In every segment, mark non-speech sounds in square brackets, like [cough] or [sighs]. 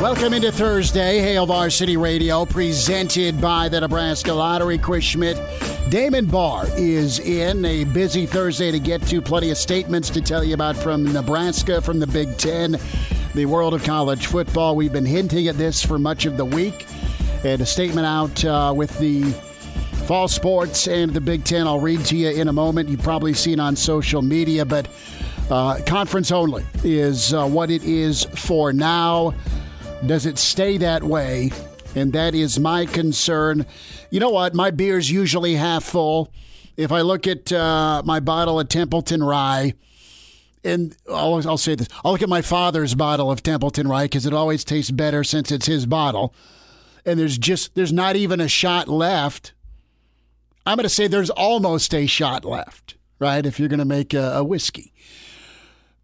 Welcome into Thursday, Hail Varsity Radio, presented by the Nebraska Lottery. Chris Schmidt, Damon Barr is in a busy Thursday to get to. Plenty of statements to tell you about from Nebraska, from the Big Ten, the world of college football. We've been hinting at this for much of the week. And a statement out uh, with the fall sports and the Big Ten. I'll read to you in a moment. You've probably seen on social media, but uh, conference only is uh, what it is for now. Does it stay that way? And that is my concern. You know what? My beer's usually half full. If I look at uh, my bottle of Templeton Rye, and I'll, I'll, say this I'll look at my father's bottle of Templeton Rye because it always tastes better since it's his bottle. And there's just, there's not even a shot left. I'm going to say there's almost a shot left, right? If you're going to make a, a whiskey.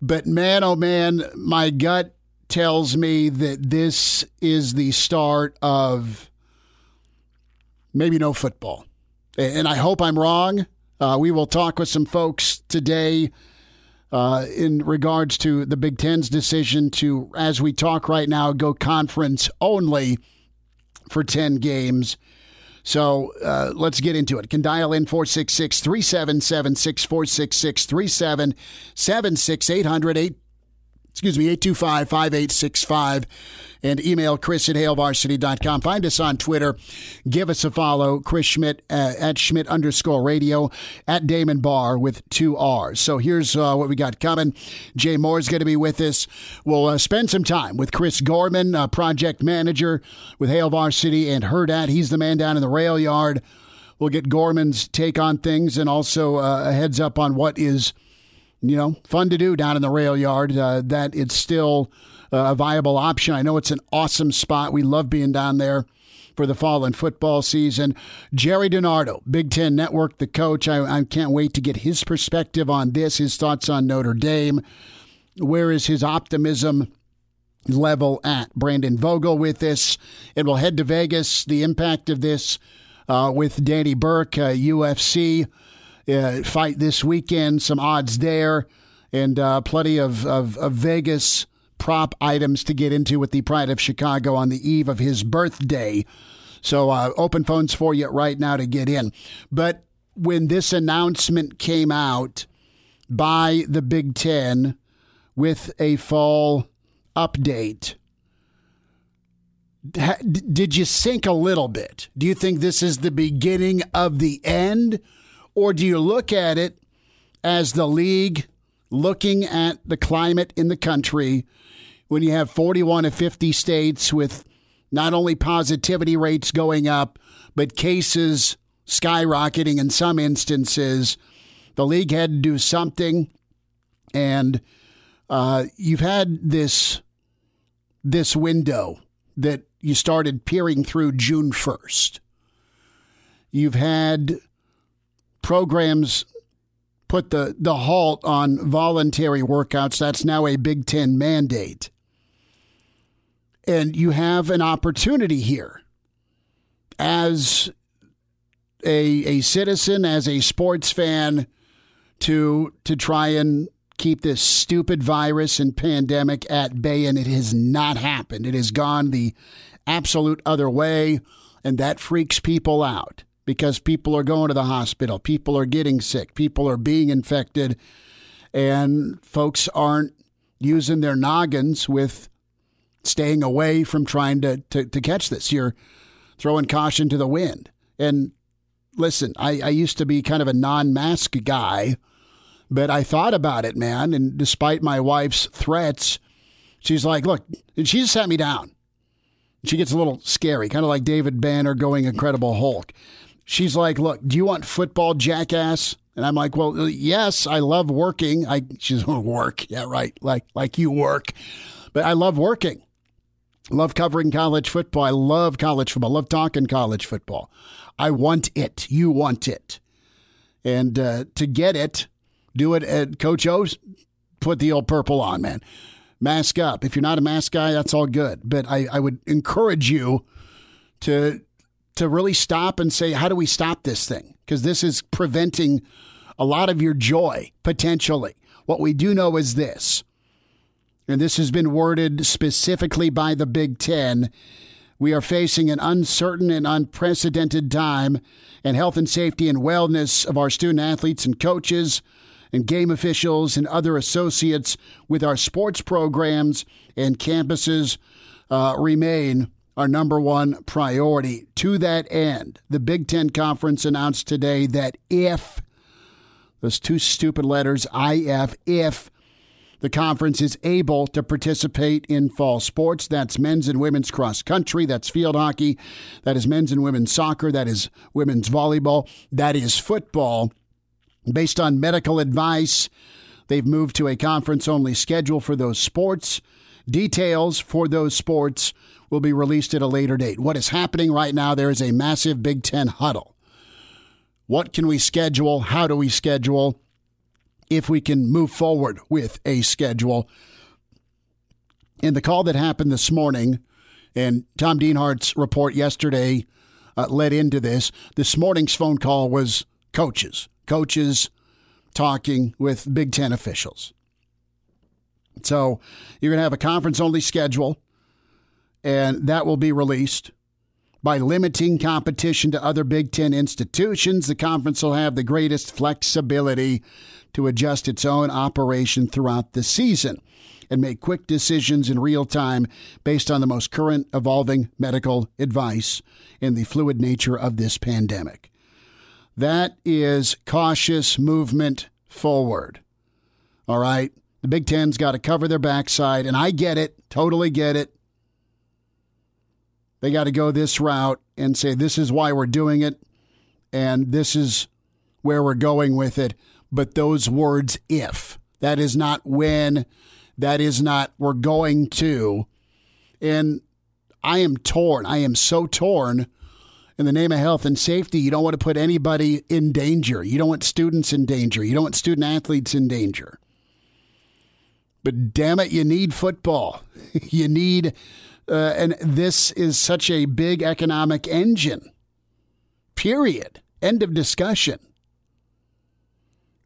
But man, oh man, my gut tells me that this is the start of maybe no football. And I hope I'm wrong. Uh, we will talk with some folks today uh, in regards to the Big Ten's decision to, as we talk right now, go conference only for 10 games. So uh, let's get into it. Can dial in 466 377 6466 3776 800 excuse me, 825 5865, and email Chris at HailVarsity.com. Find us on Twitter. Give us a follow, Chris Schmidt uh, at Schmidt underscore radio, at Damon Barr with two R's. So here's uh, what we got coming. Jay Moore is going to be with us. We'll uh, spend some time with Chris Gorman, uh, project manager with Hail Varsity and Hurrdat. He's the man down in the rail yard. We'll get Gorman's take on things and also uh, a heads up on what is you know, fun to do down in the rail yard, uh, that it's still uh, a viable option. I know it's an awesome spot. We love being down there for the fall and football season. Jerry DiNardo, Big Ten Network, the coach. I, I can't wait to get his perspective on this, his thoughts on Notre Dame. Where is his optimism? level at. Brandon Vogel with this. And we'll head to Vegas. The impact of this uh, with Danny Burke, uh, UFC uh, fight this weekend. Some odds there, and uh, plenty of, of, of Vegas prop items to get into with the Pride of Chicago on the eve of his birthday. So uh, open phones for you right now to get in. But when this announcement came out by the Big Ten with a fall update, did you sink a little bit? Do you think this is the beginning of the end? Or do you look at it as the league looking at the climate in the country when you have 41 of 50 states with not only positivity rates going up, but cases skyrocketing in some instances? The league had to do something, and uh, you've had this this window that you started peering through June 1st. You've had programs put the, the halt on voluntary workouts. That's now a Big Ten mandate. And you have an opportunity here as a, a citizen, as a sports fan, to to try and keep this stupid virus and pandemic at bay, and it has not happened. It has gone the absolute other way, and that freaks people out because people are going to the hospital, people are getting sick, people are being infected, and folks aren't using their noggins with staying away from trying to, to, to catch this. You're throwing caution to the wind. And listen, I, I used to be kind of a non mask guy, but I thought about it, man. And despite my wife's threats, she's like, look, and she just sat me down. She gets a little scary, kind of like David Banner going Incredible Hulk. She's like, look, do you want football, jackass? And I'm like, well, yes, I love working. I she's work, yeah, right, like like you work, but I love working. Love covering college football. I love college football. Love talking college football. I want it. You want it. And uh, to get it, do it at Coach O's. Put the old purple on, man. Mask up. If you're not a mask guy, that's all good. But I, I would encourage you to to really stop and say, how do we stop this thing? Because this is preventing a lot of your joy potentially. What we do know is this and this has been worded specifically by the Big Ten. We are facing an uncertain and unprecedented time, and health and safety and wellness of our student athletes and coaches and game officials and other associates with our sports programs and campuses uh, remain our number one priority. To that end, the Big Ten Conference announced today that if those two stupid letters, IF, if the conference is able to participate in fall sports. That's men's and women's cross country. That's field hockey. That is men's and women's soccer. That is women's volleyball. That is football. Based on medical advice, they've moved to a conference only schedule for those sports. Details for those sports will be released at a later date. What is happening right now? There is a massive Big Ten huddle. What can we schedule? How do we schedule? if we can move forward with a schedule. In the call that happened this morning, and Tom Dienhart's report yesterday uh, led into this, this morning's phone call was coaches, coaches talking with Big Ten officials. So you're going to have a conference only schedule, and that will be released. By limiting competition to other Big Ten institutions, the conference will have the greatest flexibility to adjust its own operation throughout the season and make quick decisions in real time based on the most current evolving medical advice in the fluid nature of this pandemic. That is cautious movement forward. All right. The Big Ten's got to cover their backside, and I get it, totally get it. They got to go this route and say, this is why we're doing it, and this is where we're going with it but those words if. That is not when. That is not we're going to. And I am torn. I am so torn. In the name of health and safety, you don't want to put anybody in danger. You don't want students in danger. You don't want student athletes in danger. But damn it, you need football. [laughs] you need, uh, and this is such a big economic engine. Period. End of discussion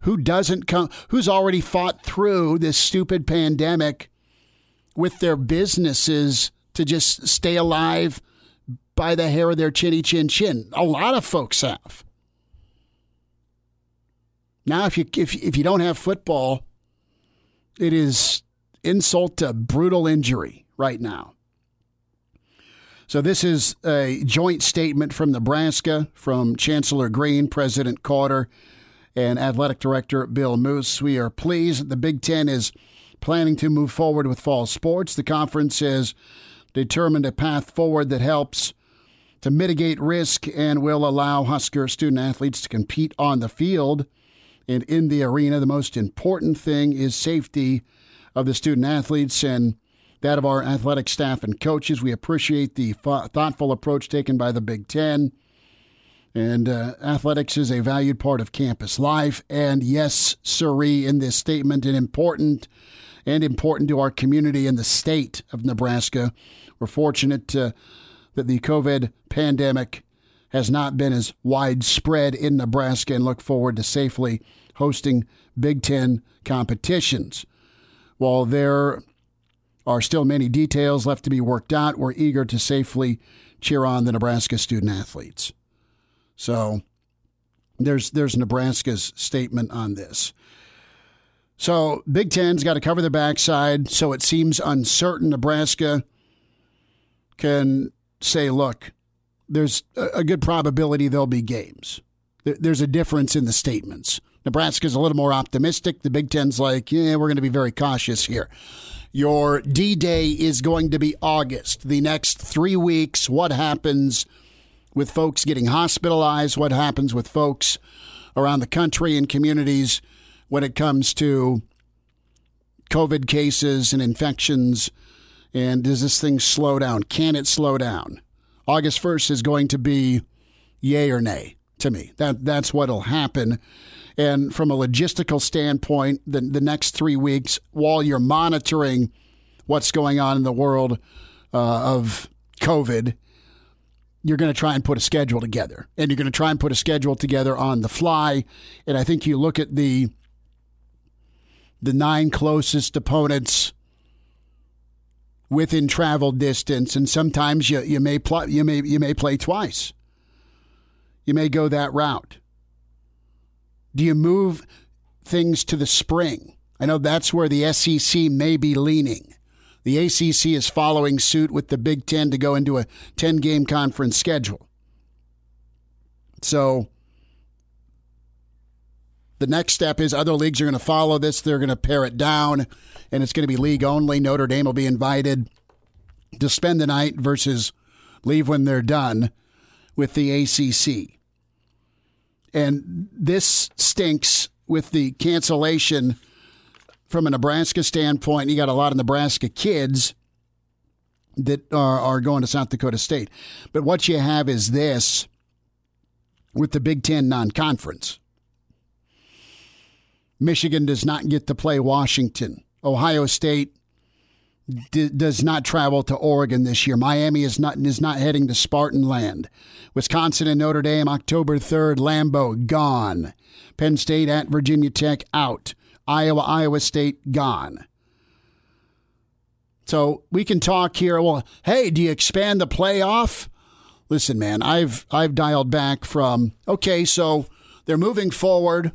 who doesn't come who's already fought through this stupid pandemic with their businesses to just stay alive by the hair of their chinny chin chin. A lot of folks have. Now if you if if you don't have football, it is insult to brutal injury right now. So this is a joint statement from Nebraska from Chancellor Green, President Carter, and Athletic Director Bill Moos. We are pleased that the Big Ten is planning to move forward with fall sports. The conference has determined a path forward that helps to mitigate risk and will allow Husker student athletes to compete on the field and in the arena. The most important thing is safety of the student athletes and that of our athletic staff and coaches. We appreciate the thoughtful approach taken by the Big Ten and uh, athletics is a valued part of campus life. And yes, sirree, in this statement, and important and important to our community and the state of Nebraska. We're fortunate uh, that the COVID pandemic has not been as widespread in Nebraska and look forward to safely hosting Big Ten competitions. While there are still many details left to be worked out, we're eager to safely cheer on the Nebraska student athletes. So there's there's Nebraska's statement on this. So Big Ten's got to cover the backside, so it seems uncertain. Nebraska can say, look, there's a good probability there'll be games. there's a difference in the statements. Nebraska's a little more optimistic. The Big Ten's like, yeah, we're going to be very cautious here. Your D Day is going to be August. The next three weeks, what happens with folks getting hospitalized? What happens with folks around the country and communities when it comes to COVID cases and infections? And does this thing slow down? Can it slow down? August 1st is going to be yay or nay to me. That that's what'll happen. And from a logistical standpoint, the the next three weeks, while you're monitoring what's going on in the world uh, of COVID, you're going to try and put a schedule together, and you're going to try and put a schedule together on the fly. And I think you look at the the nine closest opponents within travel distance, and sometimes you, you may play you may you may play twice. You may go that route. Do you move things to the spring? I know that's where the SEC may be leaning. The ACC is following suit with the Big Ten to go into a 10 game conference schedule. So the next step is other leagues are going to follow this. They're going to pare it down, and it's going to be league only. Notre Dame will be invited to spend the night versus leave when they're done with the ACC. And this stinks with the cancellation from a Nebraska standpoint. You got a lot of Nebraska kids that are, are going to South Dakota State. But what you have is this with the Big Ten non conference. Michigan does not get to play Washington. Ohio State d- does not travel to Oregon this year. Miami is not is not heading to Spartanland. Wisconsin and Notre Dame October 3rd, Lambeau gone. Penn State at Virginia Tech out. Iowa Iowa State gone. So we can talk here. Well, hey, do you expand the playoff? Listen, man, I've I've dialed back from okay, so they're moving forward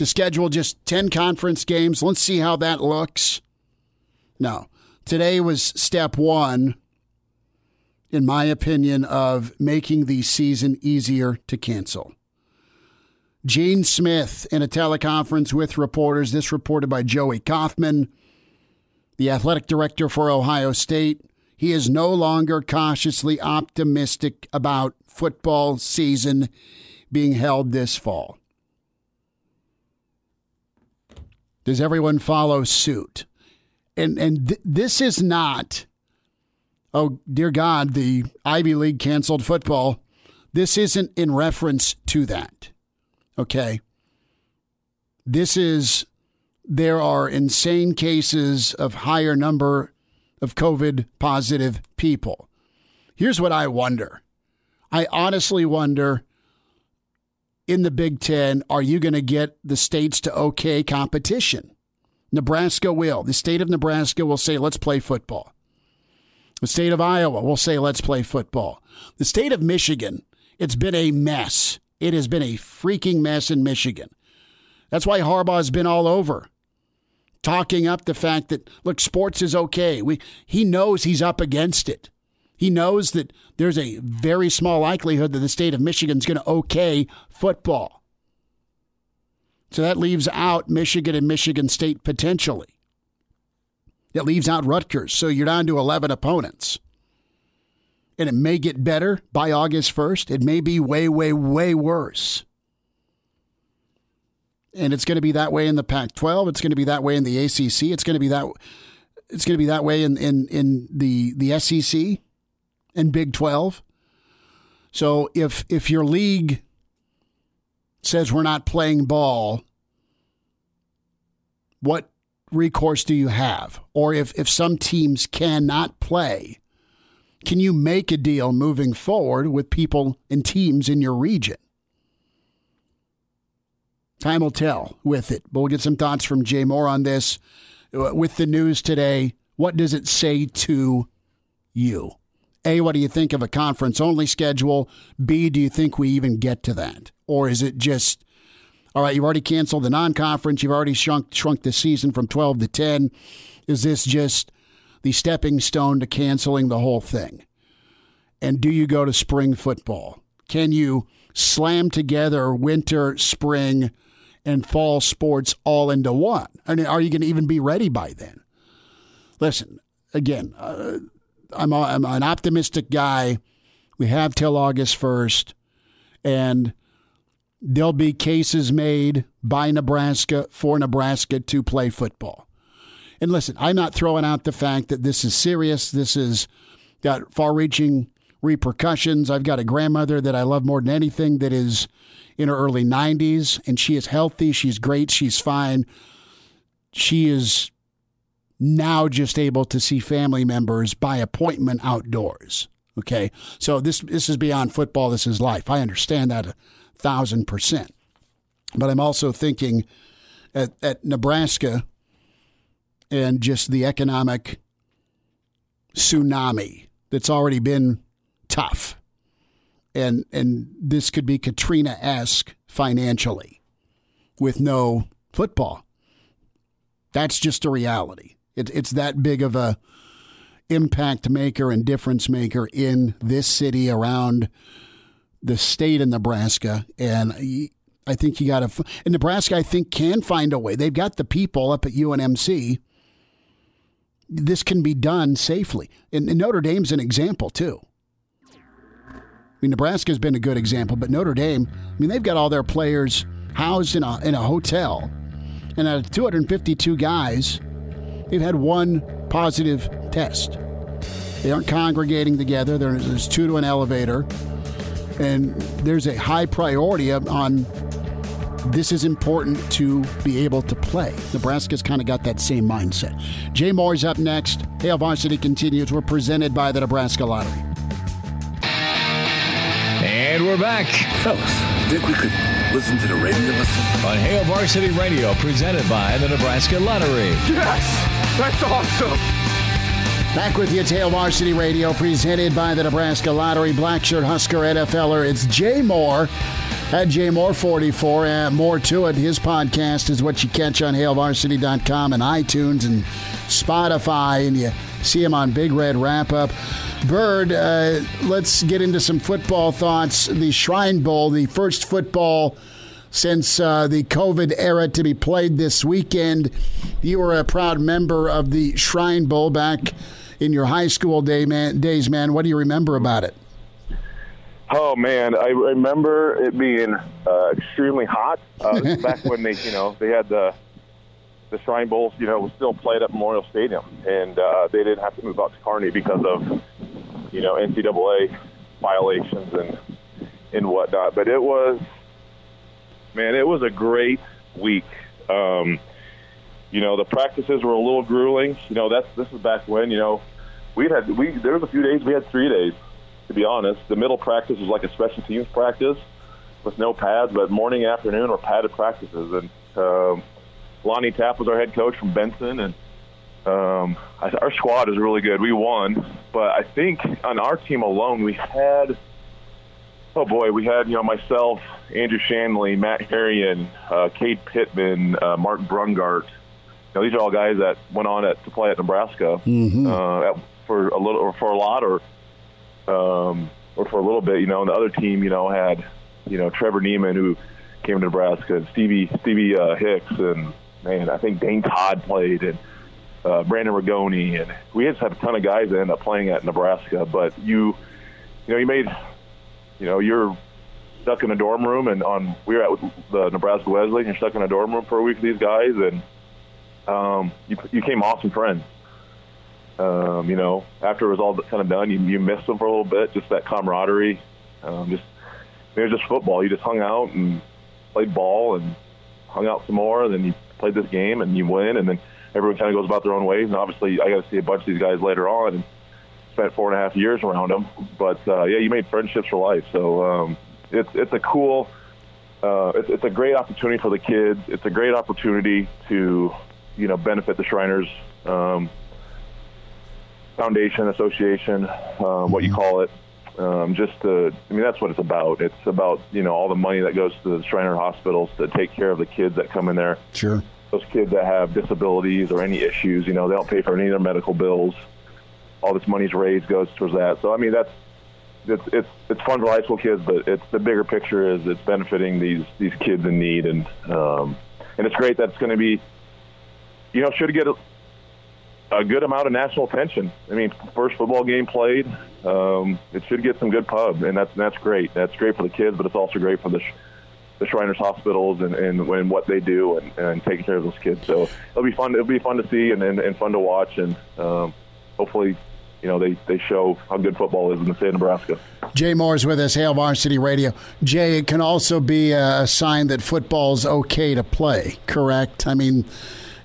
to schedule just 10 conference games. Let's see how that looks. No. Today was step one, in my opinion, of making the season easier to cancel. Gene Smith in a teleconference with reporters, this reported by Joey Kaufman, the athletic director for Ohio State. He is no longer cautiously optimistic about football season being held this fall. Does everyone follow suit? And and th- this is not oh dear God, the Ivy League canceled football. This isn't in reference to that. Okay. This is there are insane cases of higher number of COVID positive people. Here's what I wonder. I honestly wonder in the Big Ten, are you going to get the states to okay competition? Nebraska will. The state of Nebraska will say, let's play football. The state of Iowa will say, let's play football. The state of Michigan, it's been a mess. It has been a freaking mess in Michigan. That's why Harbaugh has been all over, talking up the fact that, look, sports is okay. We, he knows he's up against it. He knows that there's a very small likelihood that the state of Michigan is going to okay football. So that leaves out Michigan and Michigan State potentially. It leaves out Rutgers. So you're down to 11 opponents. And it may get better by August 1st. It may be way, way, way worse. And it's going to be that way in the Pac 12. It's going to be that way in the ACC. It's going to be that. It's going to be that way in, in, in the, the SEC and Big 12. So if if your league says we're not playing ball, what recourse do you have? Or if, if some teams cannot play, can you make a deal moving forward with people and teams in your region? Time will tell with it. But we'll get some thoughts from Jay Moore on this. Uh, with the news today, what does it say to you? A, what do you think of a conference only schedule? B, do you think we even get to that? Or is it just, all right, you've already canceled the non conference, you've already shrunk, shrunk the season from 12 to 10. Is this just the stepping stone to canceling the whole thing? And do you go to spring football? Can you slam together winter, spring, and fall sports all into one? I mean, are you going to even be ready by then? Listen, again, uh, I'm, a, I'm an optimistic guy. We have till August 1st, and there'll be cases made by Nebraska for Nebraska to play football. And listen, I'm not throwing out the fact that this is serious. This has got far reaching repercussions. I've got a grandmother that I love more than anything that is in her early 90s, and she is healthy. She's great. She's fine. She is now just able to see family members by appointment outdoors. Okay. So this this is beyond football. This is life. I understand that a thousand percent. But I'm also thinking at, at Nebraska and just the economic tsunami that's already been tough. And and this could be Katrina esque financially with no football. That's just a reality. It, it's that big of a impact maker and difference maker in this city around the state of Nebraska. And I think you got to. And Nebraska, I think, can find a way. They've got the people up at UNMC. This can be done safely. And, and Notre Dame's an example, too. I mean, Nebraska's been a good example, but Notre Dame, I mean, they've got all their players housed in a, in a hotel. And out of 252 guys, they've had one positive test. They aren't congregating together. There's two to an elevator. And there's a high priority on this is important to be able to play. Nebraska's kind of got that same mindset. Jay Moore's up next. Hail Varsity continues. We're presented by the Nebraska Lottery. And we're back. Fellas, think we could listen to the radio listen? On Hail Varsity Radio, presented by the Nebraska Lottery. Yes! That's awesome! Back with you, Hail Varsity Radio, presented by the Nebraska Lottery. Blackshirt Husker NFLer. It's Jay Moore at Jay Moore 44. And more to it. His podcast is what you catch on HailVarsity.com and iTunes and Spotify. And you see him on Big Red Wrap Up. Bird, uh, let's get into some football thoughts. The Shrine Bowl, the first football since uh, the COVID era to be played this weekend. You were a proud member of the Shrine Bowl back in your high school day, man, days, man. What do you remember about it? Oh man, I remember it being uh, extremely hot. Uh, back when they, you know, they had the the Shrine Bowls, you know, was still played at Memorial Stadium, and uh, they didn't have to move out to Kearney because of, you know, NCAA violations and and whatnot. But it was, man, it was a great week. Um, you know, the practices were a little grueling. You know, that's this is back when you know we had we there was a few days we had three days. To be honest, the middle practice was like a special teams practice with no pads, but morning, afternoon, or padded practices. And um, Lonnie Tapp was our head coach from Benson, and um, our squad is really good. We won, but I think on our team alone we had oh boy, we had you know myself, Andrew Shanley, Matt Herian, uh, Cade Pittman, uh, Mark Brungart. You know, these are all guys that went on at, to play at Nebraska Mm-hmm. uh, at, for a little or for a lot or um, or for a little bit. You know, and the other team, you know, had you know Trevor Neiman who came to Nebraska and Stevie Stevie uh, Hicks and man, I think Dane Todd played and uh, Brandon Rigoni and we just had a ton of guys that ended up playing at Nebraska. But you, you know, you made, you know, you're stuck in a dorm room and on we were at the Nebraska Wesleyan, you're stuck in a dorm room for a week with these guys and um, you you became awesome friends. Um, you know, after it was all kind of done, you, you missed them for a little bit, just that camaraderie. Um, just it was just football. You just hung out and played ball and hung out some more. And then you played this game and you win, and then everyone kind of goes about their own ways. And obviously, I got to see a bunch of these guys later on and spent four and a half years around them. But uh, yeah, you made friendships for life. So um, it's it's a cool. Uh, it's, it's a great opportunity for the kids. It's a great opportunity to, you know, benefit the Shriners um, Foundation Association, um, what you call it. Um, just to, I mean, that's what it's about. It's about you know all the money that goes to the Shriner hospitals to take care of the kids that come in there. Sure. Those kids that have disabilities or any issues, you know, they don't pay for any of their medical bills. All this money's raised goes towards that. So I mean, that's it's it's it's fun for high school kids, but it's the bigger picture is it's benefiting these these kids in need, and um, and it's great that it's going to be, you know, should get a, a good amount of national attention. I mean, first football game played, um, it should get some good pub, and that's that's great. That's great for the kids, but it's also great for the the Shriners hospitals and, and, and what they do and, and taking care of those kids. So it'll be fun. It'll be fun to see and, and, and fun to watch, and um, hopefully you know, they, they show how good football is in the state of Nebraska. Jay Moore is with us, Hail Varsity Radio. Jay, it can also be a sign that football's okay to play, correct? I mean,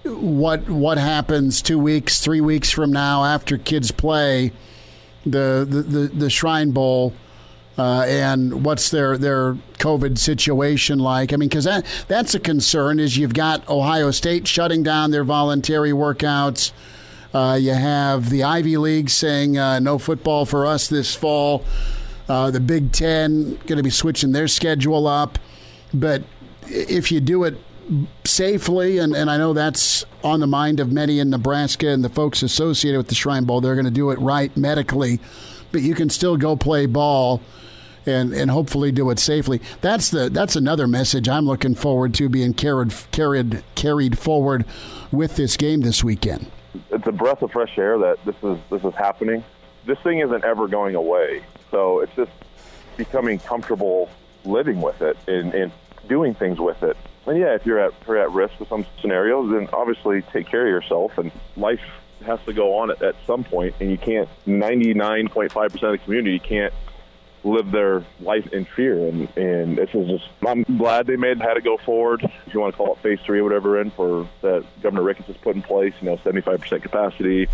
what what happens two weeks, three weeks from now after kids play the the, the, the Shrine Bowl? Uh, and what's their their COVID situation like? I mean, because that that's a concern. Is you've got Ohio State shutting down their voluntary workouts. Uh, you have the Ivy League saying uh, no football for us this fall. Uh, the Big Ten going to be switching their schedule up. But if you do it safely, and, and I know that's on the mind of many in Nebraska and the folks associated with the Shrine Bowl, they're going to do it right medically. But you can still go play ball and and hopefully do it safely. That's the that's another message I'm looking forward to being carried carried carried forward with this game this weekend it's a breath of fresh air that this is this is happening. This thing isn't ever going away, so it's just becoming comfortable living with it and, and doing things with it. And yeah, if you're at you're at risk with some scenarios, then obviously take care of yourself. And life has to go on at, at some point, and you can't. 99.5% of the community can't live their life in fear. And, and this is just, I'm glad they made had to go forward. If you want to call it phase three or whatever, in for that Governor Ricketts has put in place, you know, 75% capacity,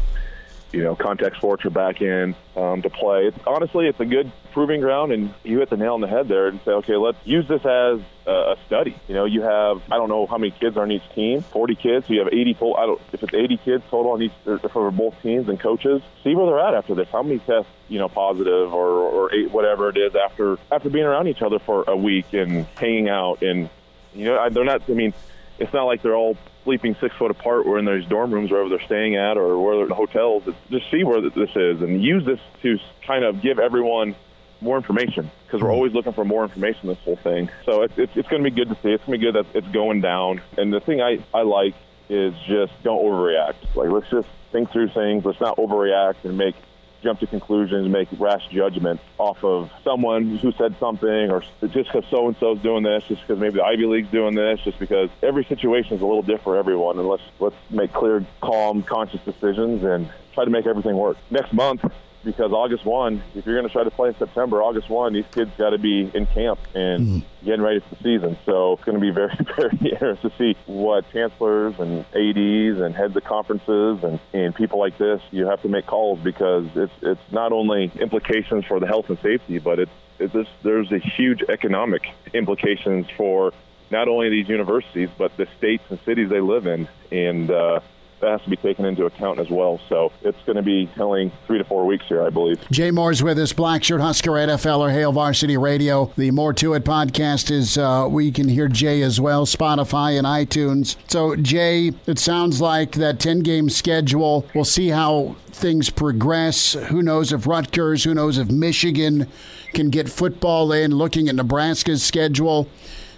you know, contact sports are back in um, to play. It's, honestly, it's a good proving ground, and you hit the nail on the head there and say, okay, let's use this as a study. You know, you have I don't know how many kids are on each team, 40 kids. So you have 80 total. I don't if it's 80 kids total on each for both teams and coaches. See where they're at after this. How many tests you know positive or or eight, whatever it is after after being around each other for a week and hanging out and you know they're not. I mean, it's not like they're all sleeping six foot apart or in those dorm rooms wherever they're staying at or where they're in hotels. Just see where this is and use this to kind of give everyone more information because we're hmm. always looking for more information this whole thing. So it's, it's, it's going to be good to see. It's going to be good that it's going down. And the thing I, I like is just don't overreact. Like, let's just think through things. Let's not overreact and make jump to conclusions, make rash judgments off of someone who said something, or just because so and so's doing this, just because maybe the Ivy League's doing this, just because every situation is a little different for everyone. And let's let's make clear, calm, conscious decisions and try to make everything work. Next month, because August 1, if you're going to try to play in September, August 1, these kids got to be in camp and mm-hmm. getting ready for the season. So it's going to be very, [laughs] very interesting to see what chancellors and ADs and heads of conferences and, and people like this, you have to make calls because it's, it's not only implications for the health and safety, but it's, it's just, there's a huge economic implications for not only these universities, but the states and cities they live in. And, uh, that has to be taken into account as well. So it's going to be telling three to four weeks here, I believe. Jay Moore's with us, Black Shirt Husker NFLer Hail Varsity Radio. The More to It podcast is uh, we can hear Jay as well, Spotify and iTunes. So Jay, it sounds like that ten game schedule. We'll see how things progress. Who knows if Rutgers? Who knows if Michigan can get football in? Looking at Nebraska's schedule.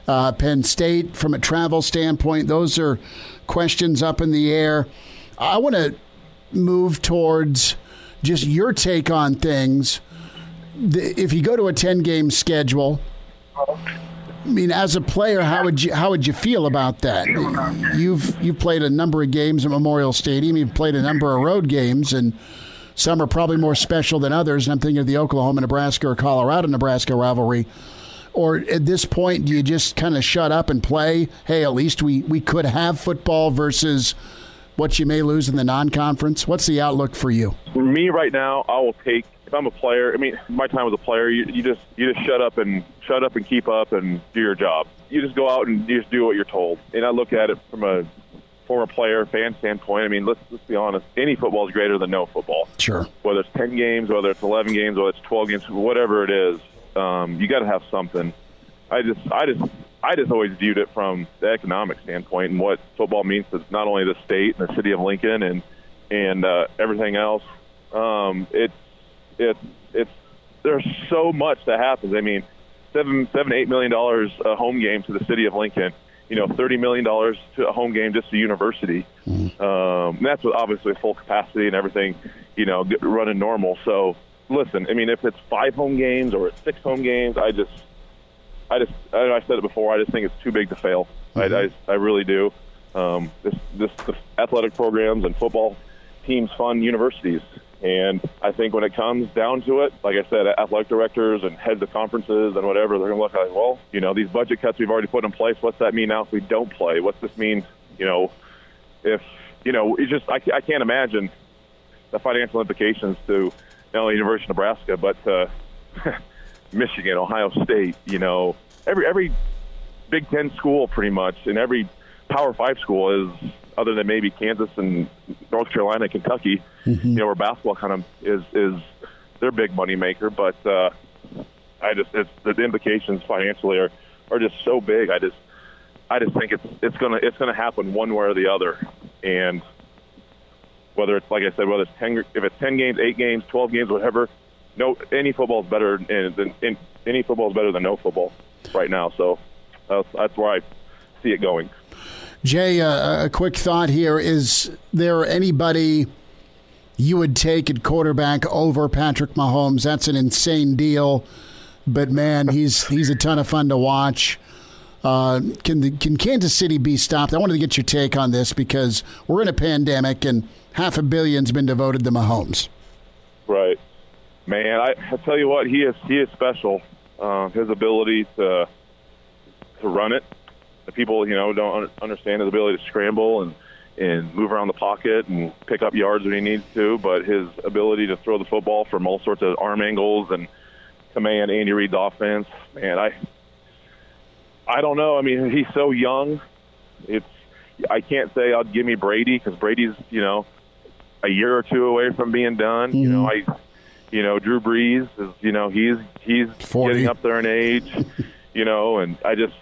Uh, Penn State, from a travel standpoint, those are questions up in the air. I want to move towards just your take on things. If you go to a 10 game schedule, I mean, as a player, how would you how would you feel about that? You've you've played a number of games at Memorial Stadium. You've played a number of road games, and some are probably more special than others. And I'm thinking of the Oklahoma, Nebraska, or Colorado, Nebraska rivalry. Or at this point, do you just kind of shut up and play? Hey, at least we, we could have football versus what you may lose in the non-conference. What's the outlook for you? For me right now, I will take. If I'm a player, I mean, my time as a player, you, you just you just shut up and shut up and keep up and do your job. You just go out and you just do what you're told. And I look at it from a former player, fan standpoint, I mean, let's let's be honest. Any football is greater than no football. Sure. Whether it's ten games, whether it's eleven games, whether it's twelve games, whatever it is, um, you got to have something. I just, I just, I just always viewed it from the economic standpoint and what football means to not only the state and the city of Lincoln and and uh, everything else. Um, it's it's it's there's so much that happens. I mean, seven, seven, eight million dollars a home game to the city of Lincoln. You know, thirty million dollars to a home game just to university. Mm-hmm. Um, that's with obviously full capacity and everything. You know, running normal. So listen, I mean, if it's five home games or it's six home games, I just, I just, I, I said it before. I just think it's too big to fail. Mm-hmm. I, I, I really do. Um, this, this, the athletic programs and football teams fund universities, and I think when it comes down to it, like I said, athletic directors and heads of conferences and whatever, they're going to look at like, well, you know, these budget cuts we've already put in place. What's that mean now if we don't play? What's this mean? You know, if you know, it's just I, I can't imagine the financial implications to not only University of Nebraska, but uh, [laughs] Michigan, Ohio State. You know, every every Big Ten school pretty much, and every Power Five school is, other than maybe Kansas and North Carolina, Kentucky. Mm-hmm. You know, where basketball kind of is is their big money maker. But uh, I just it's, the implications financially are are just so big. I just I just think it's it's gonna it's gonna happen one way or the other, and whether it's like I said, whether it's ten, if it's ten games, eight games, twelve games, whatever. No, any football is better than in, any football is better than no football right now. So that's, that's where I see it going. Jay, uh, a quick thought here: Is there anybody you would take at quarterback over Patrick Mahomes? That's an insane deal, but man, he's he's a ton of fun to watch. Uh, can the, can Kansas City be stopped? I wanted to get your take on this because we're in a pandemic and half a billion's been devoted to Mahomes. Right, man. I, I tell you what, he is he is special. Uh, his ability to to run it. The people you know don't understand his ability to scramble and and move around the pocket and pick up yards when he needs to. But his ability to throw the football from all sorts of arm angles and command Andy Reid's offense, man, I I don't know. I mean, he's so young. It's I can't say I'll give me Brady because Brady's you know a year or two away from being done. Mm-hmm. You know, I you know Drew Brees is you know he's he's 40. getting up there in age. [laughs] you know, and I just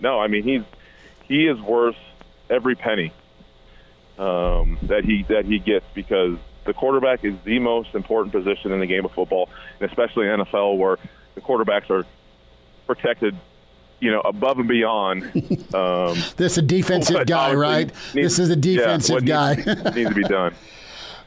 no. I mean, he's he is worth every penny um, that he that he gets because the quarterback is the most important position in the game of football, and especially in NFL where the quarterbacks are protected you know, above and beyond. [laughs] Um, this is a defensive guy, right? Needs, this is a defensive yeah, guy. Needs, [laughs] needs, to be done.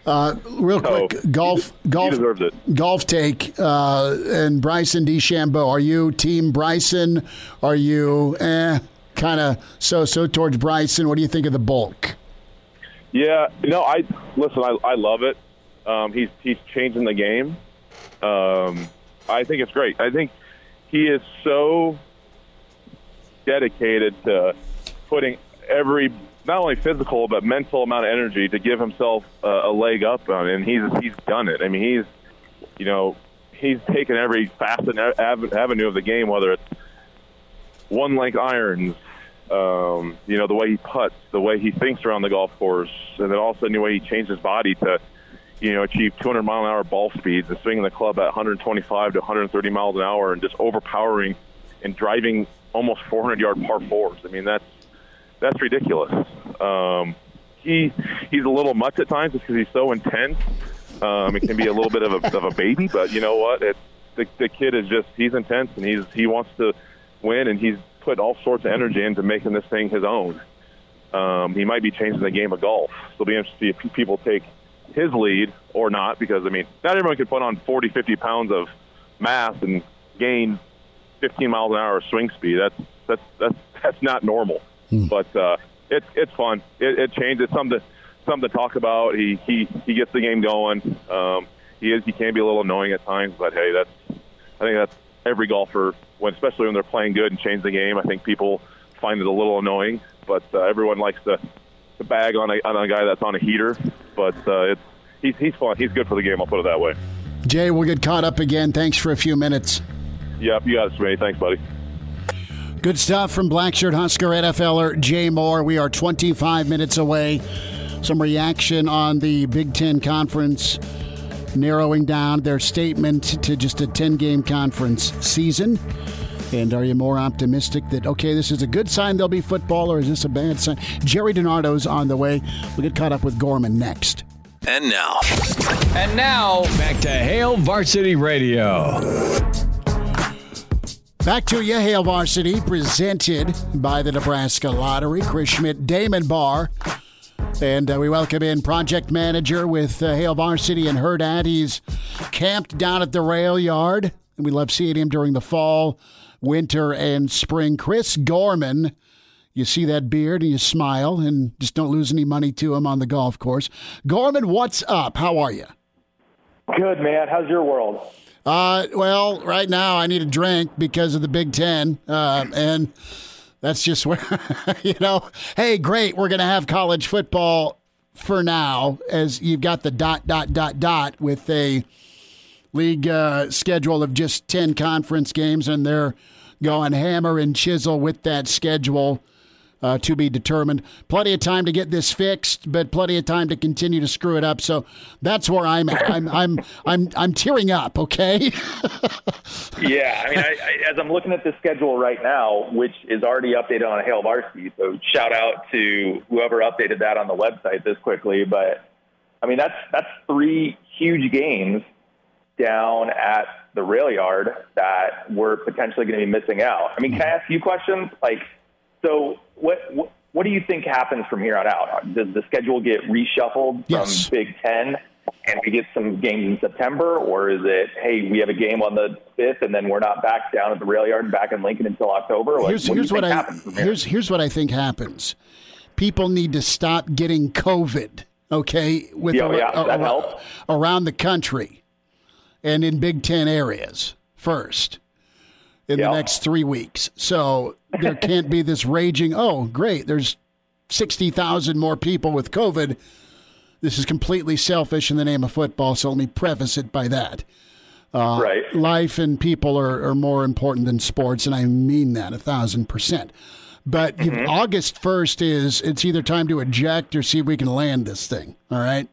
Uh, real quick, golf, he, golf, he golf take, uh, and Bryson DeChambeau. Are you team Bryson? Are you eh, kind of so-so towards Bryson? What do you think of the bulk? Yeah, no, I listen. I, I love it. Um, he's he's changing the game. Um, I think it's great. I think he is so dedicated to putting every not only physical but mental amount of energy to give himself a, a leg up on, and he's he's done it. I mean, he's you know he's taken every facet avenue of the game, whether it's one length irons, um, you know, the way he puts, the way he thinks around the golf course, and then all of a sudden the way he changed his body to, you know, achieve 200 mile an hour ball speeds and swinging the club at 125 to 130 miles an hour and just overpowering and driving almost 400 yard par fours. I mean, that's that's ridiculous. Um, he he's a little much at times just because he's so intense. Um, it can be a little bit of a, [laughs] of a baby, but you know what? It's, the, the kid is just he's intense and he's he wants to win and he's put all sorts of energy into making this thing his own. Um, he might be changing the game of golf. So it'll be interesting to see if people take his lead or not because I mean, not everyone can put on 40, 50 pounds of mass and gain 15 miles an hour swing speed. That's that's that's [laughs] that's not normal. Hmm. But uh, it's it's fun. It, it changes. It's something to, something to talk about. He he he gets the game going. Um, he is he can be a little annoying at times, but hey, that's I think that's every golfer when especially when they're playing good and change the game. I think people find it a little annoying, but uh, everyone likes to to bag on a on a guy that's on a heater. But uh, it's he's he's fun. He's good for the game. I'll put it that way. Jay, we'll get caught up again. Thanks for a few minutes. Yep, you got it, Smitty. Thanks, buddy. Good stuff from Blackshirt Husker NFLer Jay Moore. We are 25 minutes away. Some reaction on the Big Ten Conference narrowing down their statement to just a 10 game conference season. And are you more optimistic that, okay, this is a good sign there'll be football, or is this a bad sign? Jerry DiNardo's on the way. We'll get caught up with Gorman next. And now. And now, back to Hail Varsity Radio. Back to you, Hail Varsity, presented by the Nebraska Lottery. Chris Schmidt, Damon Barr. And uh, we welcome in project manager with uh, Hail Varsity and Hurrdat. He's camped down at the rail yard, and we love seeing him during the fall, winter, and spring. Chris Gorman you see that beard and you smile and just don't lose any money to him on the golf course. Gorman, what's up? How are you? Good, man. How's your world? Uh, well, right now I need a drink because of the Big Ten, uh, and that's just where [laughs] you know. Hey, great, we're gonna have college football for now, as you've got the dot dot dot dot with a league uh, schedule of just ten conference games, and they're going hammer and chisel with that schedule uh, to be determined. Plenty of time to get this fixed, but plenty of time to continue to screw it up. So that's where I'm at. I'm I'm I'm I'm tearing up. Okay. [laughs] yeah, I mean, I, I, as I'm looking at the schedule right now, which is already updated on Hail Varsity, so shout out to whoever updated that on the website this quickly. But I mean, that's that's three huge games down at the rail yard that we're potentially going to be missing out. I mean, can I ask you questions? Like, so what, what, what do you think happens from here on out? Does the schedule get reshuffled yes. from Big Ten and we get some games in September, or is it hey we have a game on the fifth and then we're not back down at the rail yard and back in Lincoln until October? Like, here's, what, here's what I here's here's what I think happens. People need to stop getting COVID. Okay, with yeah, yeah, that helps. around the country and in Big Ten areas first in yep. the next three weeks. So there can't be this raging, oh, great, there's 60,000 more people with COVID. This is completely selfish in the name of football, so let me preface it by that. Uh, right. Life and people are, are more important than sports, and I mean that a thousand percent. But mm-hmm. August 1st is it's either time to eject or see if we can land this thing. All right.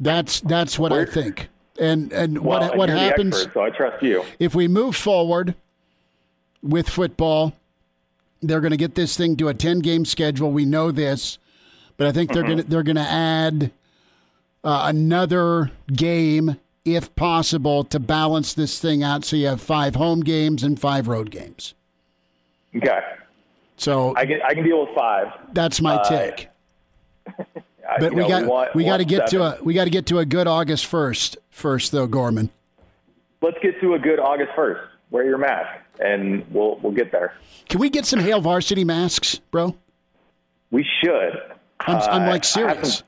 That's that's what Where, I think. And and well, what what happens? Expert, so I trust you. If we move forward with football, they're going to get this thing to a ten game schedule. We know this, but I think they're mm-hmm. going to they're going to add uh, another game if possible to balance this thing out. So you have five home games and five road games. Okay. So I can I can deal with five. That's my uh, take. [laughs] but we know, got we, want, we got to get seven. to a we got to get to a good August first first though, Gorman. Let's get to a good August first. Wear your mask, and we'll we'll get there. Can we get some Hail Varsity masks, bro? We should. I'm, uh, I'm like serious.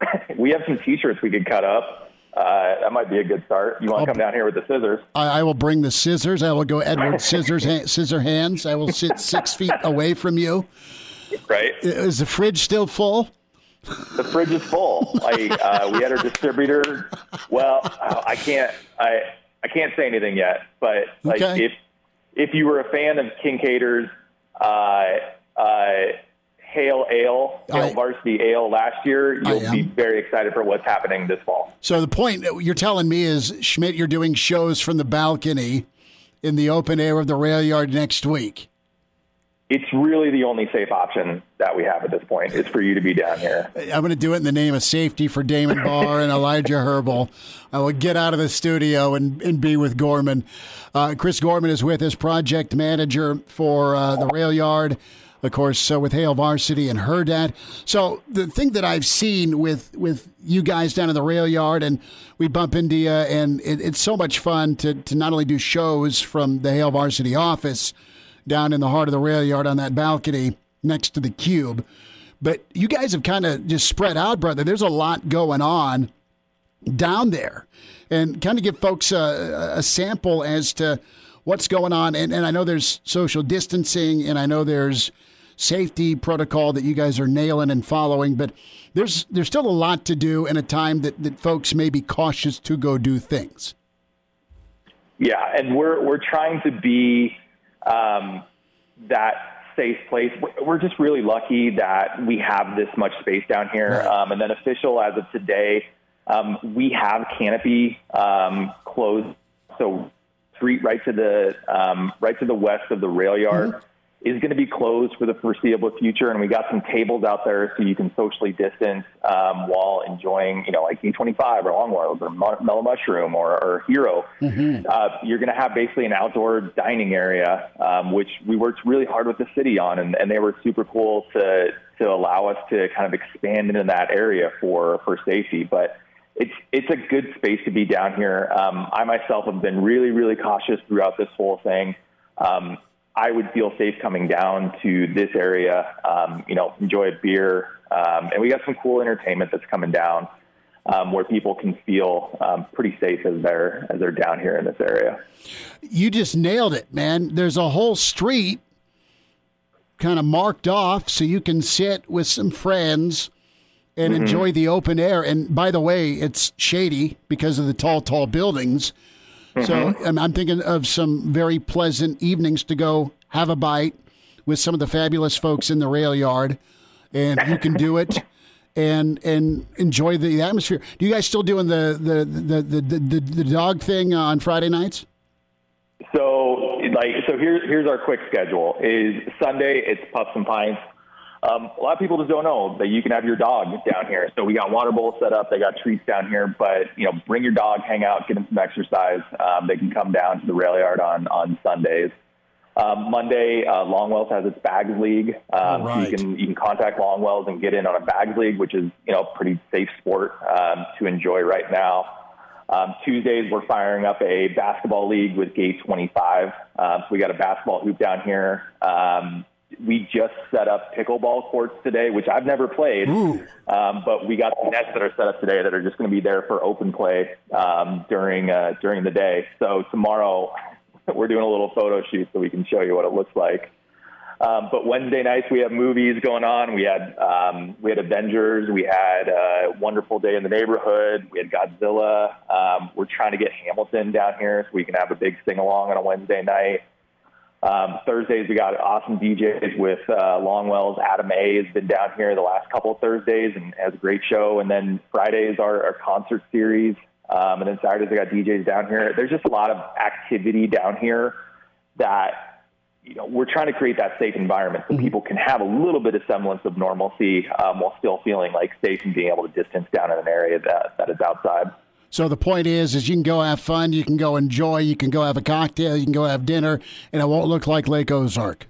Have some, [laughs] we have some T-shirts we could cut up. Uh, that might be a good start. You want to come down here with the scissors? I, I, will bring the scissors. I will go Edward [laughs] Scissors ha- Scissor Hands. I will sit six feet away from you. Right? Is the fridge still full? The fridge is full. I, uh, we had our distributor. Well, I can't. I I can't say anything yet. But like okay. if if you were a fan of Kincaid's uh, uh, Hail Ale, Hail I, Varsity Ale last year, you'll be very excited for what's happening this fall. So the point you're telling me is, Schmitz, you're doing shows from the balcony in the open air of the rail yard next week it's really the only safe option that we have at this point is for you to be down here. I'm going to do it in the name of safety for Damon Barr and Elijah [laughs] Herbal. I will get out of the studio and, and be with Gorman. Uh, Chris Gorman is with us, project manager for uh, the rail yard, of course, with Hail Varsity and Hurrdat. So the thing that I've seen with with you guys down in the rail yard, and we bump into you, and it, it's so much fun to to not only do shows from the Hail Varsity office down in the heart of the rail yard on that balcony next to the cube. But you guys have kind of just spread out, brother. There's a lot going on down there. And kind of give folks a, a sample as to what's going on. And, and I know there's social distancing and I know there's safety protocol that you guys are nailing and following, but there's there's still a lot to do in a time that, that folks may be cautious to go do things. Yeah, and we're we're trying to be um, that safe place. We're just really lucky that we have this much space down here. Um, and then official as of today, um, we have canopy um, closed, so street right to the um, right to the west of the rail yard. Mm-hmm. Is going to be closed for the foreseeable future. And we got some tables out there so you can socially distance um, while enjoying, you know, like E25 or Longwells or Mellow Mushroom or, or Hero. Mm-hmm. Uh, you're going to have basically an outdoor dining area, um, which we worked really hard with the city on, and, and they were super cool to to allow us to kind of expand into that area for for safety. But it's it's a good space to be down here. Um, I myself have been really really cautious throughout this whole thing. Um, I would feel safe coming down to this area, um, you know, enjoy a beer. Um, and we got some cool entertainment that's coming down um, where people can feel um, pretty safe as they're, as they're down here in this area. You just nailed it, man. There's a whole street kind of marked off so you can sit with some friends and mm-hmm. enjoy the open air. And by the way, it's shady because of the tall, tall buildings. So mm-hmm. I'm thinking of some very pleasant evenings to go have a bite with some of the fabulous folks in the rail yard, and you can do it. And, and enjoy the atmosphere. Do you guys still doing the the, the, the, the, the dog thing on Friday nights? So like so here's here's our quick schedule. Is Sunday it's puffs and pints. Um, a lot of people just don't know that you can have your dog down here. So we got water bowls set up. They got treats down here, but you know, bring your dog, hang out, get them some exercise. Um, they can come down to the rail yard on on Sundays. Um, Monday, uh, Longwells has its bags league. Um, right. so you can you can contact Longwells and get in on a bags league, which is you know pretty safe sport um, to enjoy right now. Um, Tuesdays, we're firing up a basketball league with Gate 25. Um, so we got a basketball hoop down here. Um, we just set up pickleball courts today, which I've never played. Um, but we got the nets that are set up today that are just going to be there for open play um, during uh, during the day. So tomorrow [laughs] we're doing a little photo shoot so we can show you what it looks like. Um, but Wednesday nights we have movies going on. We had um, we had Avengers. We had a Wonderful Day in the Neighborhood. We had Godzilla. Um, we're trying to get Hamilton down here so we can have a big sing along on a Wednesday night. Um, Thursdays we got awesome DJs with uh, Longwells. Adam A has been down here the last couple of Thursdays and has a great show. And then Fridays are our concert series. Um, and then Saturdays we got DJs down here. There's just a lot of activity down here that you know we're trying to create that safe environment so mm-hmm. people can have a little bit of semblance of normalcy um, while still feeling like safe and being able to distance down in an area that that is outside. So the point is, is you can go have fun, you can go enjoy, you can go have a cocktail, you can go have dinner, and it won't look like Lake Ozark.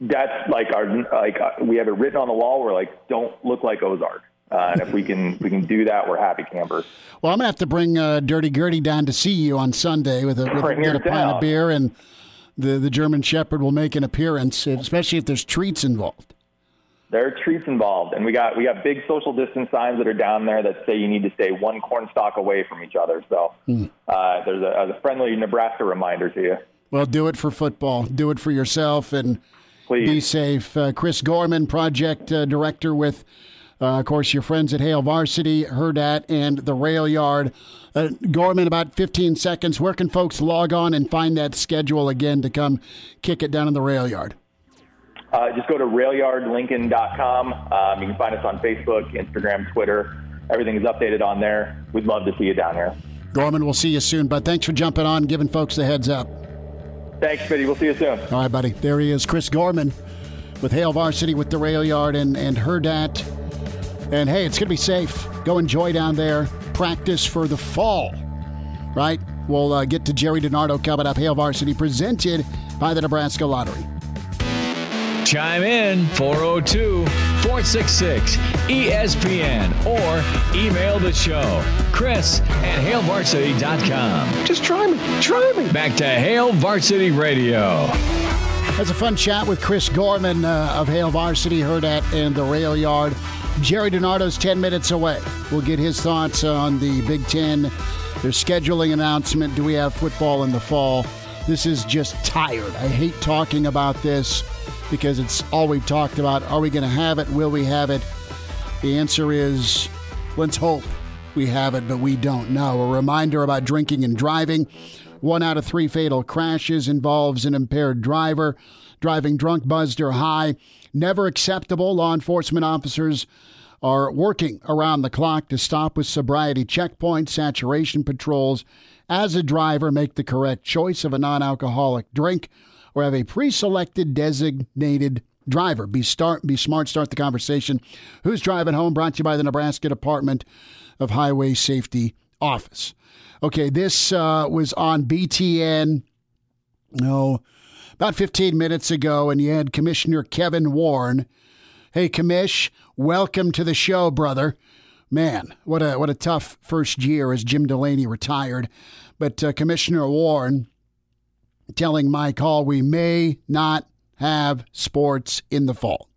That's like our like uh, we have it written on the wall. We're like, don't look like Ozark. Uh, and if we can we can do that, we're happy campers. Well, I'm gonna have to bring uh, Dirty Gertie down to see you on Sunday with a, with, get a pint of beer, and the the German Shepherd will make an appearance, especially if there's treats involved there are treats involved, and we got we got big social distance signs that are down there that say you need to stay one corn stalk away from each other. So mm. uh, there's a, a, friendly Nebraska reminder to you. Well, do it for football. Do it for yourself, and Please. be safe. Uh, Chris Gorman, project uh, director with. Uh, of course, your friends at Hail Varsity, Hurrdat, and the Rail Yard. Uh, Gorman, about 15 seconds. Where can folks log on and find that schedule again to come kick it down in the Rail Yard? Uh, just go to railyardlincoln.com. Um, you can find us on Facebook, Instagram, Twitter. Everything is updated on there. We'd love to see you down here. Gorman, we'll see you soon. But thanks for jumping on, giving folks the heads up. Thanks, Smitty. We'll see you soon. All right, buddy. There he is, Chris Gorman with Hail Varsity with the Rail Yard and, and Hurrdat. And hey, it's going to be safe. Go enjoy down there. Practice for the fall, right? We'll uh, get to Jerry DiNardo coming up. Hail Varsity presented by the Nebraska Lottery. Chime in 402 466 ESPN or email the show, Chris at HailVarsity.com. Just try me. Try me. Back to Hail Varsity Radio. That's a fun chat with Chris Gorman uh, of Hail Varsity, at in the Rail Yard. Jerry DiNardo's 10 minutes away. We'll get his thoughts on the Big Ten, their scheduling announcement. Do we have football in the fall? This is just tired. I hate talking about this because it's all we've talked about. Are we going to have it? Will we have it? The answer is let's hope we have it, but we don't know. A reminder about drinking and driving. One out of three fatal crashes involves an impaired driver. Driving drunk, buzzed, or high. Never acceptable. Law enforcement officers are working around the clock to stop with sobriety checkpoints, saturation patrols, as a driver, make the correct choice of a non alcoholic drink or have a pre selected designated driver. Be, start, be smart, start the conversation. Who's driving home? Brought to you by the Nebraska Department of Highway Safety Office. Okay, this uh, was on BTN, no, about 15 minutes ago, and you had Commissioner Kevin Warren. Hey, Commish, welcome to the show, brother. Man, what a what a tough first year as Jim Delaney retired. But uh, Commissioner Warren telling Mike Hall we may not have sports in the fall.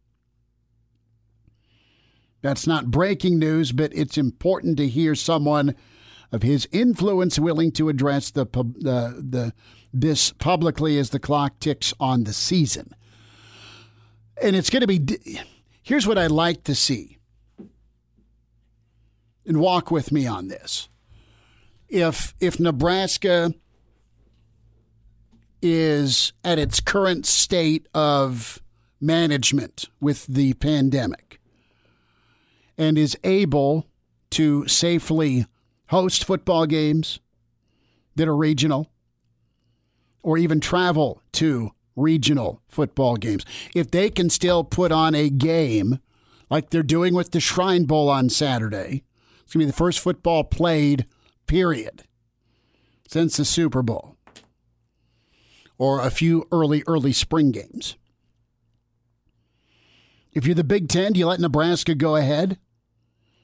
That's not breaking news, but it's important to hear someone of his influence willing to address the the, the this publicly as the clock ticks on the season. And it's going to be here's what I'd like to see and walk with me on this. If if Nebraska is at its current state of management with the pandemic and is able to safely host football games that are regional or even travel to regional football games. If they can still put on a game like they're doing with the Shrine Bowl on Saturday, it's going to be the first football played, period, since the Super Bowl or a few early, early spring games. If you're the Big Ten, do you let Nebraska go ahead?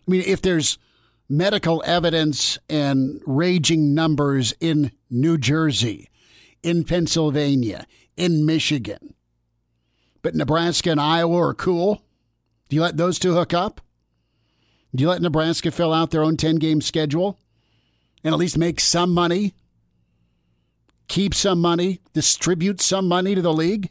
I mean, if there's medical evidence and raging numbers in New Jersey, in Pennsylvania, in Michigan, but Nebraska and Iowa are cool, do you let those two hook up? Do you let Nebraska fill out their own 10 game schedule and at least make some money? Keep some money, distribute some money to the league?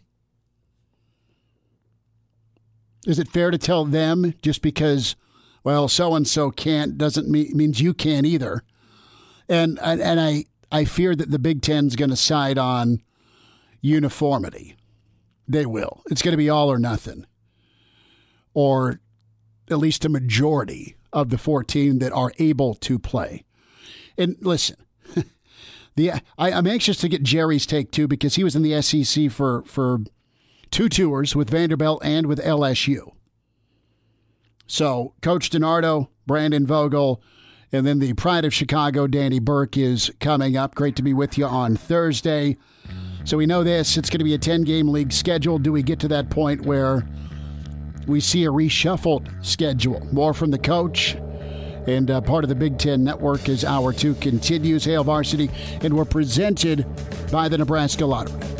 Is it fair to tell them just because, well, so and so can't doesn't mean means you can't either? And and, and I I fear that the Big Ten's going to side on uniformity. They will. It's going to be all or nothing, or at least a majority of the 14 that are able to play. And listen, the I, am anxious to get Jerry's take too because he was in the SEC for for two tours with Vanderbilt and with LSU. So Coach DiNardo, Brandon Vogel, and then the pride of Chicago, Danny Burke, is coming up. Great to be with you on Thursday. So we know this. It's going to be a 10 game league schedule. Do we get to that point where we see a reshuffled schedule. More from the coach. And uh, part of the Big Ten Network as Hour 2 continues. Hail Varsity, and we're presented by the Nebraska Lottery.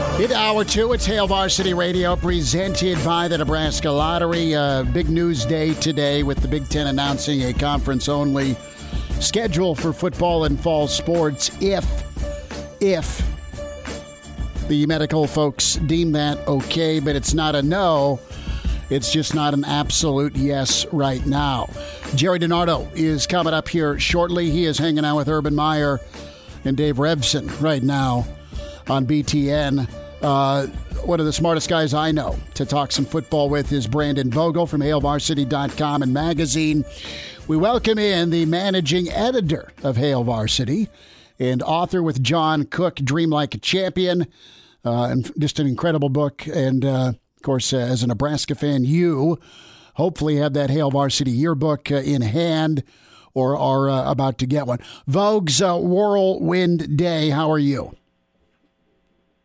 In hour two, it's Hail Varsity Radio presented by the Nebraska Lottery. Uh, big news day today with the Big Ten announcing a conference only schedule for football and fall sports if, if the medical folks deem that okay, but it's not a no. It's just not an absolute yes right now. Jerry DiNardo is coming up here shortly. He is hanging out with Urban Meyer and Dave Revsine right now on BTN. Uh, one of the smartest guys I know to talk some football with is Brandon Vogel from HailVarsity.com and magazine. We welcome in the managing editor of Hail Varsity and author with John Cook, Dream Like a Champion. Uh, and just an incredible book. And uh, of course, uh, as a Nebraska fan, you hopefully have that Hail Varsity yearbook uh, in hand or are uh, about to get one. Vogue's Whirlwind Day, how are you?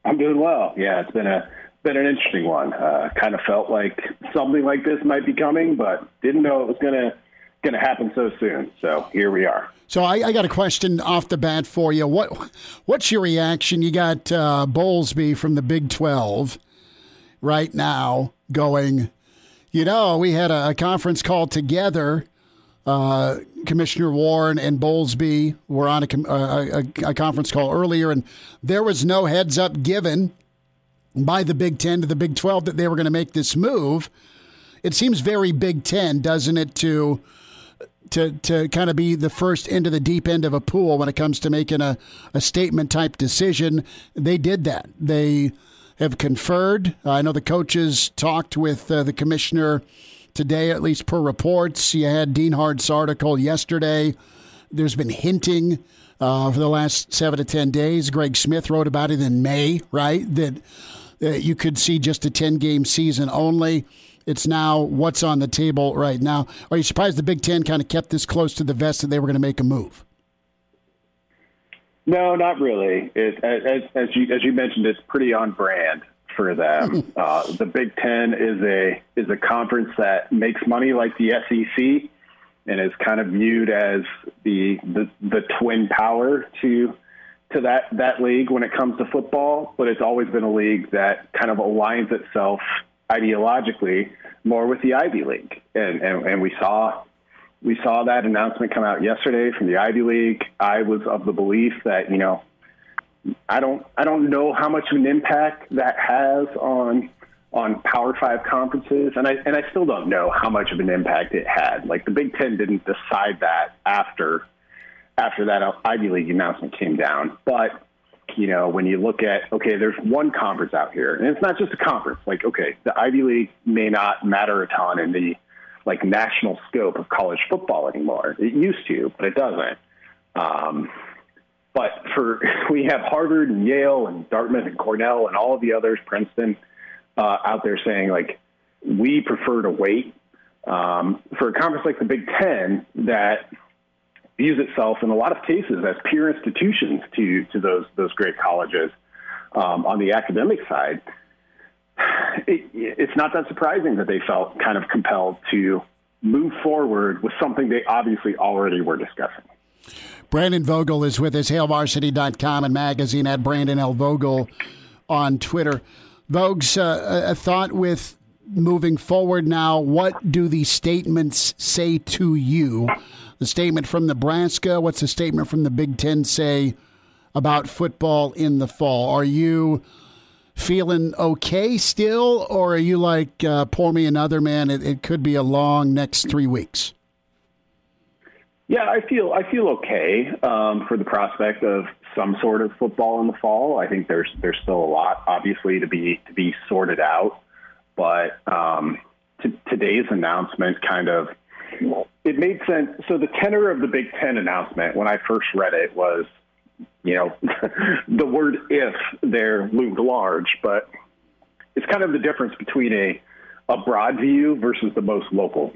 I'm doing well. Yeah, it's been a been an interesting one. Uh, kind of felt like something like this might be coming, but didn't know it was gonna gonna happen so soon. So here we are. So I, I got a question off the bat for you. What what's your reaction? You got uh, Bowlesby from the Big Twelve right now going. You know, we had a, a conference call together. Uh, Commissioner Warren and Bowlesby were on a, a, a, conference call earlier, and there was no heads up given by the Big Ten to the Big 12 that they were going to make this move. It seems very Big Ten, doesn't it, to to to kind of be the first into the deep end of a pool when it comes to making a, a statement type decision. They did that. They have conferred. Uh, I know the coaches talked with uh, the commissioner today, at least per reports. You had Dean Hart's article yesterday. There's been hinting uh, for the last seven to 10 days. Greg Smith wrote about it in May, right? That uh, you could see just a 10 game season only. It's now what's on the table right now. Are you surprised the Big Ten kind of kept this close to the vest that they were going to make a move? No, not really. It, as, as, you as you mentioned, it's pretty on brand for them. [laughs] uh, the Big Ten is a is a conference that makes money like the SEC, and is kind of viewed as the the, the twin power to to that that league when it comes to football. But it's always been a league that kind of aligns itself ideologically more with the Ivy League, and and, and we saw. We saw that announcement come out yesterday from the Ivy League. I was of the belief that you know I don't I don't know how much of an impact that has on on Power Five conferences, and I and I still don't know how much of an impact it had. Like the Big Ten didn't decide that after after that Ivy League announcement came down, but you know when you look at okay, there's one conference out here, and it's not just a conference. Like okay, the Ivy League may not matter a ton in the like national scope of college football anymore. It used to, but it doesn't. Um, but for [laughs] we have Harvard and Yale and Dartmouth and Cornell and all of the others, Princeton, uh, out there saying like we prefer to wait um, for a conference like the Big Ten that views itself in a lot of cases as peer institutions to to those those great colleges um, on the academic side. [sighs] It, it's not that surprising that they felt kind of compelled to move forward with something they obviously already were discussing. Brandon Vogel is with us, HailVarsity.com and magazine at Brandon L. Vogel on Twitter. Vogues, uh, a thought with moving forward now. What do these statements say to you? The statement from Nebraska, what's the statement from the Big Ten say about football in the fall? Are you feeling okay still, or are you like, uh, pour me another man? It, it could be a long next three weeks. Yeah, I feel I feel okay um, for the prospect of some sort of football in the fall. I think there's there's still a lot, obviously, to be to be sorted out. But um, t- today's announcement kind of it made sense. So the tenor of the Big Ten announcement, when I first read it, was you know [laughs] the word "if" there loomed large, but it's kind of the difference between a a broad view versus the most local.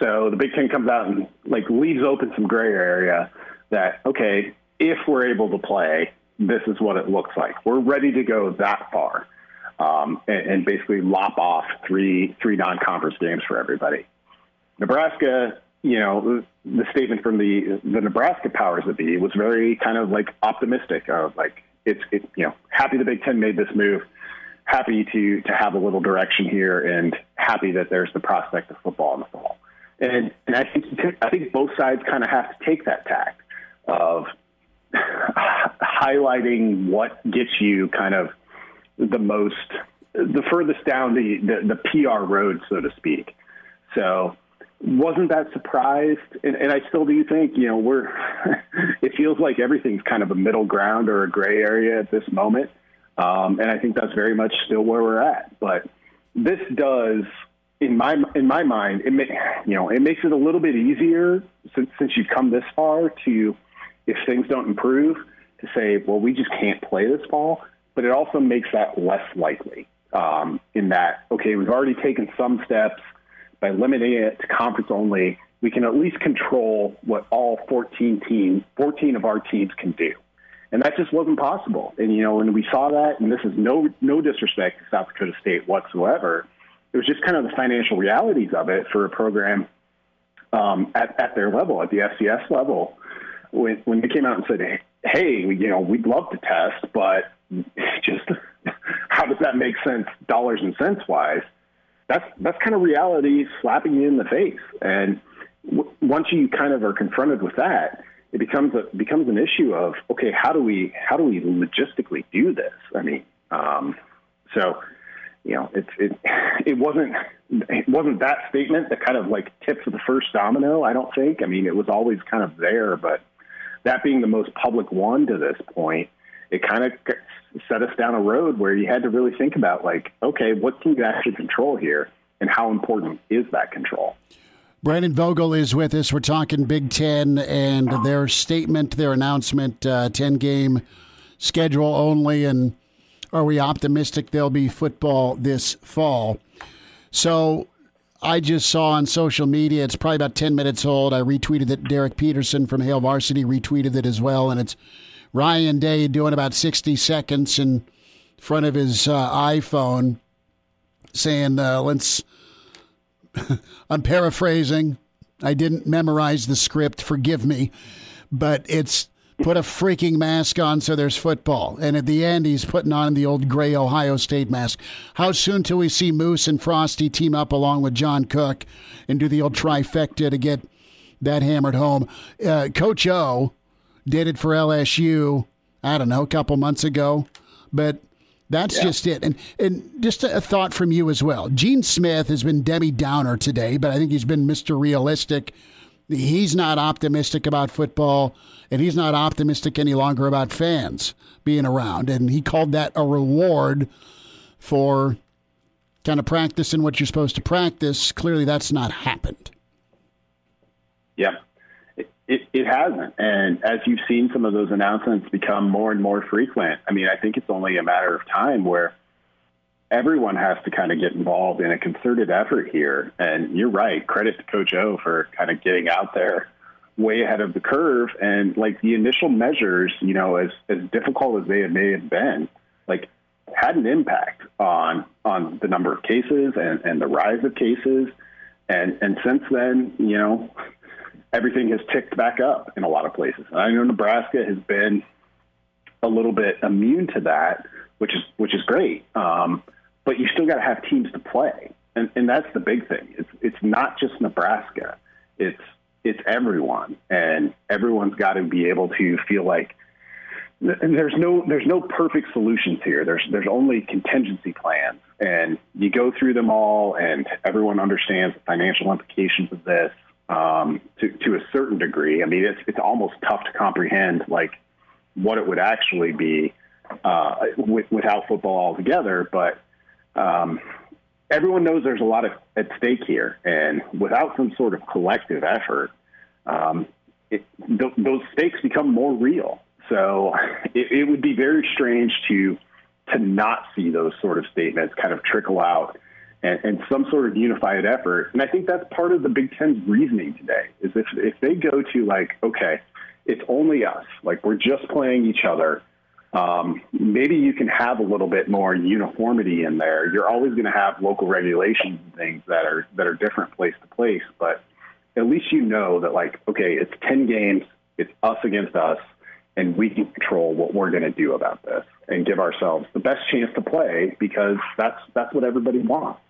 So the Big Ten comes out and like leaves open some gray area that okay, if we're able to play, this is what it looks like. We're ready to go that far, um, and, and basically lop off three three non-conference games for everybody. Nebraska, you know, the statement from the the Nebraska powers that be was very kind of like optimistic of like it's it, you know happy the Big Ten made this move, happy to to have a little direction here, and happy that there's the prospect of football in the fall. And, and I think I think both sides kind of have to take that tact of highlighting what gets you kind of the most, the furthest down the, the, the PR road, so to speak. So wasn't that surprised, and, and I still do think you know we're. [laughs] it feels like everything's kind of a middle ground or a gray area at this moment, um, and I think that's very much still where we're at. But this does in my in my mind, it may, you know it makes it a little bit easier since since you've come this far to, if things don't improve, to say, well, we just can't play this fall. But it also makes that less likely. Um, in that, okay, we've already taken some steps by limiting it to conference only. We can at least control what all 14 teams, 14 of our teams can do, and that just wasn't possible. And you know, when we saw that, and this is no no disrespect to South Dakota State whatsoever it was just kind of the financial realities of it for a program um, at, at their level, at the FCS level. When, when they came out and said, hey, you know, we'd love to test, but [laughs] just [laughs] how does that make sense dollars and cents wise? That's, that's kind of reality slapping you in the face. And w- once you kind of are confronted with that, it becomes a becomes an issue of okay, how do we how do we logistically do this? I mean, um, So, you know, it's it it wasn't it wasn't that statement that kind of like tips the first domino. I don't think. I mean, it was always kind of there, but that being the most public one to this point, it kind of set us down a road where you had to really think about like, okay, what can you actually control here, and how important is that control? Brandon Vogel is with us. We're talking Big Ten and their statement, their announcement, uh, 10 game schedule only. And are we optimistic there'll be football this fall? So I just saw on social media, it's probably about 10 minutes old. I retweeted it. Derek Peterson from Hail Varsity retweeted it as well. And it's Ryan Day doing about 60 seconds in front of his uh, iPhone saying, uh, let's [laughs] I'm paraphrasing. I didn't memorize the script. Forgive me. But it's put a freaking mask on so there's football. And at the end, he's putting on the old gray Ohio State mask. How soon till we see Moos and Frosty team up along with John Cook and do the old trifecta to get that hammered home? Uh, Coach O did it for LSU, I don't know, a couple months ago. But that's yeah. just it. And and just a thought from you as well. Gene Smith has been Debbie Downer today, but I think he's been Mr. Realistic. He's not optimistic about football, and he's not optimistic any longer about fans being around. And he called that a reward for kind of practicing what you're supposed to practice. Clearly, that's not happened. Yeah. It, it hasn't. And as you've seen some of those announcements become more and more frequent, I mean, I think it's only a matter of time where everyone has to kind of get involved in a concerted effort here. And you're right. Credit to Coach O for kind of getting out there way ahead of the curve. And like the initial measures, you know, as, as difficult as they may have been, like had an impact on on the number of cases and, and the rise of cases. And and since then, you know, everything has ticked back up in a lot of places. And I know Nebraska has been a little bit immune to that, which is which is great. Um, but you still got to have teams to play, and, and that's the big thing. It's it's not just Nebraska. It's it's everyone, and everyone's got to be able to feel like. And there's no there's no perfect solutions here. There's there's only contingency plans, and you go through them all, and everyone understands the financial implications of this um, to to a certain degree. I mean, it's it's almost tough to comprehend like what it would actually be uh, with, without football altogether. But um, everyone knows there's a lot of, at stake here, and without some sort of collective effort, um, it, th- those stakes become more real. So it, it would be very strange to to not see those sort of statements kind of trickle out and, and, some sort of unified effort. And I think that's part of the Big Ten's reasoning today is if, if they go to like, okay, it's only us, like we're just playing each other. Um, maybe you can have a little bit more uniformity in there. You're always going to have local regulations and things that are that are different place to place, but at least you know that like, okay, it's ten games, it's us against us, and we can control what we're going to do about this and give ourselves the best chance to play because that's that's what everybody wants.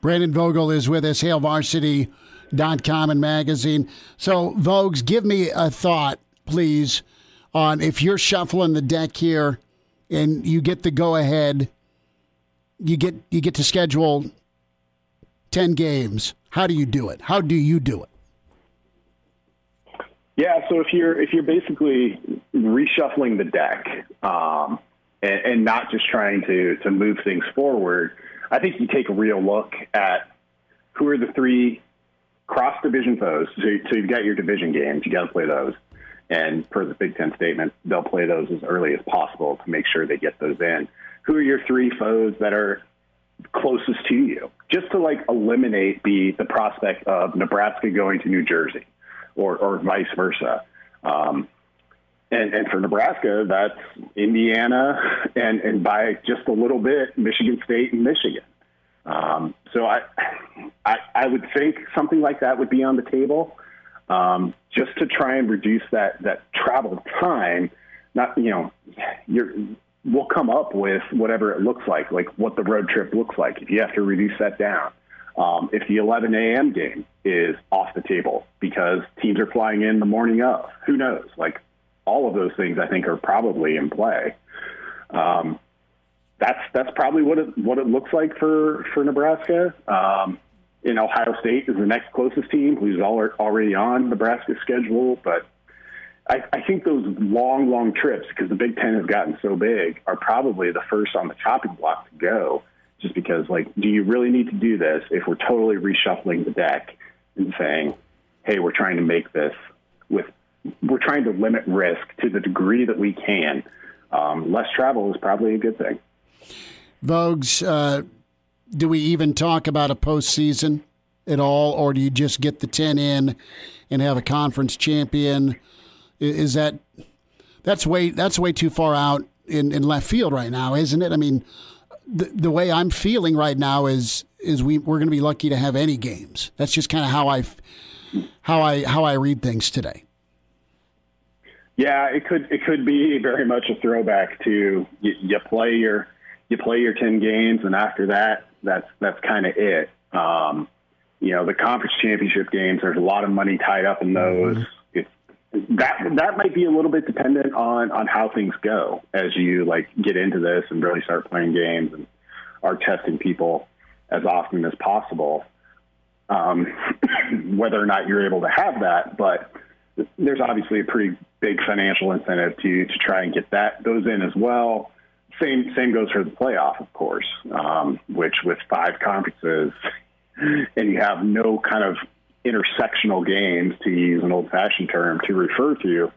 Brandon Vogel is with us, HailVarsity.com and magazine. So, Vogues, give me a thought, please, on if you're shuffling the deck here and you get the go ahead, you get you get to schedule ten games. How do you do it? How do you do it? Yeah, so if you're if you're basically reshuffling the deck um, and, and, not just trying to to move things forward, I think you take a real look at who are the three cross division foes. So, so you've got your division games, you got to play those. And per the Big Ten statement, they'll play those as early as possible to make sure they get those in. Who are your three foes that are closest to you? Just to like eliminate the the prospect of Nebraska going to New Jersey, or or vice versa. Um, and, and for Nebraska, that's Indiana and, and by just a little bit, Michigan State and Michigan. Um, so I, I, I would think something like that would be on the table, um, just to try and reduce that that travel time. Not you know, you're we'll come up with whatever it looks like, like what the road trip looks like. If you have to reduce that down, um, if the 11 a.m. game is off the table because teams are flying in the morning of, who knows? Like all of those things I think are probably in play. Um, that's that's probably what it what it looks like for for Nebraska. Um, and Ohio State is the next closest team, who's already on Nebraska's schedule. But I, I think those long, long trips, because the Big Ten has gotten so big, are probably the first on the chopping block to go. Just because, like, do you really need to do this if we're totally reshuffling the deck and saying, hey, we're trying to make this with, we're trying to limit risk to the degree that we can. Um, less travel is probably a good thing. Voges, uh, do we even talk about a postseason at all, or do you just get the 10 in and have a conference champion? Is that that's way that's way too far out in, in left field right now, isn't it? I mean, the, the way I'm feeling right now is is we we're going to be lucky to have any games. That's just kind of how I how I how I read things today. Yeah, it could it could be very much a throwback to you, you play your you play your ten games, and after that, that's that's kind of it. Um, you know, the conference championship games. There's a lot of money tied up in those. Mm-hmm that that might be a little bit dependent on on how things go as you like get into this and really start playing games and are testing people as often as possible. Um, [coughs] whether or not you're able to have that, but there's obviously a pretty big financial incentive to to try and get that those in as well. Same same goes for the playoff, of course, um, which with five conferences and you have no kind of intersectional games, to use an old fashioned term, to refer to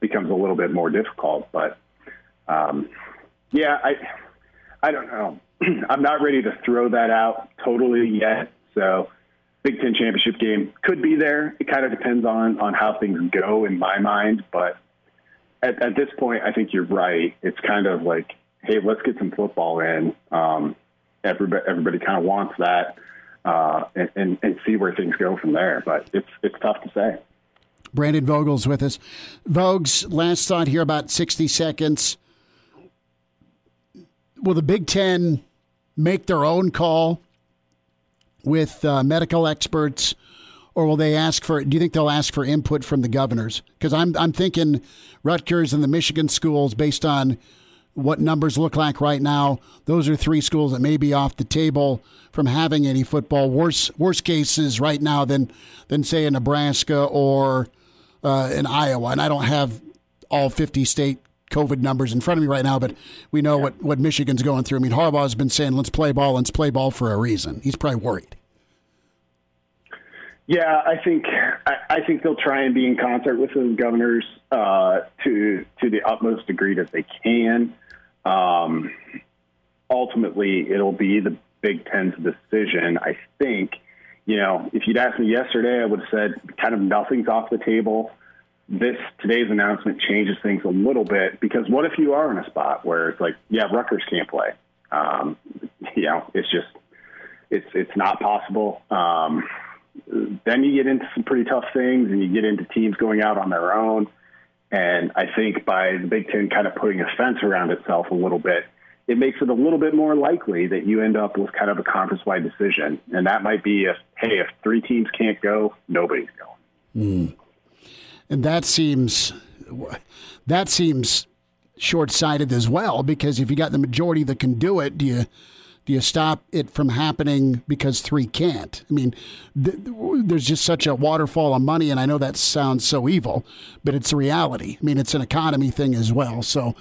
becomes a little bit more difficult. But um, yeah, I I don't know. [clears throat] I'm not ready to throw that out totally yet. So Big Ten championship game could be there. It kind of depends on on how things go in my mind. But at, at this point, I think you're right. It's kind of like, hey, let's get some football in. Um, everybody everybody kind of wants that uh, and, and, and see where things go from there. But it's it's tough to say. Brandon Vogel's with us. Voges, last thought here about 60 seconds. Will the Big Ten make their own call with uh, medical experts, or will they ask for? Do you think they'll ask for input from the governors? Because I'm I'm thinking Rutgers and the Michigan schools, based on what numbers look like right now, those are three schools that may be off the table from having any football. Worse worse cases right now than than say in Nebraska or uh, in Iowa. And I don't have all 50 state COVID numbers in front of me right now, but we know what, what Michigan's going through. I mean, Harbaugh's been saying, let's play ball, let's play ball for a reason. He's probably worried. Yeah, I think I, I think they'll try and be in concert with the governors uh, to to the utmost degree that they can. Um, ultimately, it'll be the Big Ten's decision. I think, you know, if you'd asked me yesterday, I would have said kind of nothing's off the table. This today's announcement changes things a little bit because what if you are in a spot where it's like, yeah, Rutgers can't play? Um, you know, it's just it's it's not possible. Um, then you get into some pretty tough things, and you get into teams going out on their own. And I think by the Big Ten kind of putting a fence around itself a little bit, it makes it a little bit more likely that you end up with kind of a conference wide decision. And that might be if, hey, if three teams can't go, nobody's going. Mm. And that seems that seems short sighted as well, because if you got the majority that can do it, do you do you stop it from happening because three can't? I mean, th- there's just such a waterfall of money, and I know that sounds so evil, but it's a reality. I mean, it's an economy thing as well. So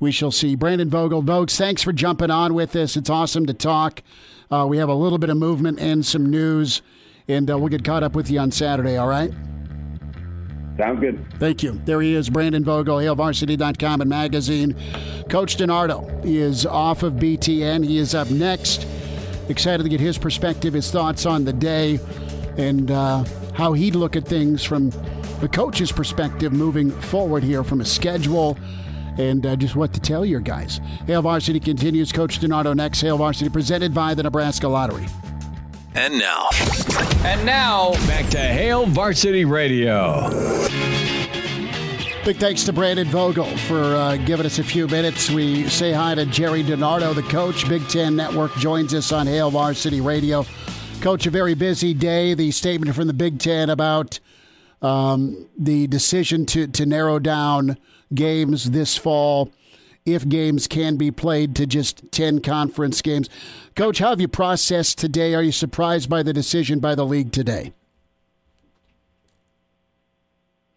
we shall see. Brandon Vogel, Voges, thanks for jumping on with us. It's awesome to talk. Uh, we have a little bit of movement and some news, and uh, we'll get caught up with you on Saturday, all right? Sounds good. Thank you. There he is, Brandon Vogel, HailVarsity.com and magazine. Coach DiNardo is off of BTN. He is up next. Excited to get his perspective, his thoughts on the day, and uh, how he'd look at things from the coach's perspective moving forward here from a schedule and uh, just what to tell your guys. Hail Varsity continues. Coach DiNardo next. Hail Varsity presented by the Nebraska Lottery. And now. And now, back to Hail Varsity Radio. Big thanks to Brandon Vogel for uh, giving us a few minutes. We say hi to Jerry DiNardo, the coach. Big Ten Network joins us on Hail Varsity Radio. Coach, a very busy day. The statement from the Big Ten about um, the decision to, to narrow down games this fall if games can be played to just 10 conference games. Coach, how have you processed today? Are you surprised by the decision by the league today?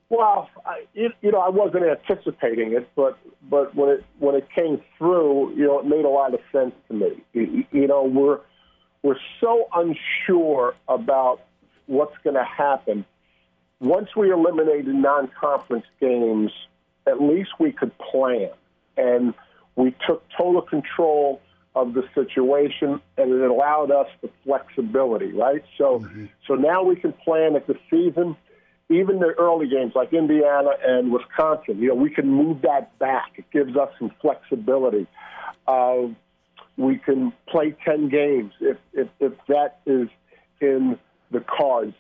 Well, I, you, you know, I wasn't anticipating it, but but when it when it came through, you know, it made a lot of sense to me. You, you know, we're we're so unsure about what's going to happen. Once we eliminated non-conference games, at least we could plan, and we took total control of the situation, and it allowed us the flexibility, right? So, mm-hmm. so now we can plan at the season even the early games like Indiana and Wisconsin, you know, we can move that back. It gives us some flexibility. Uh, we can play 10 games if, if, if that is in the cards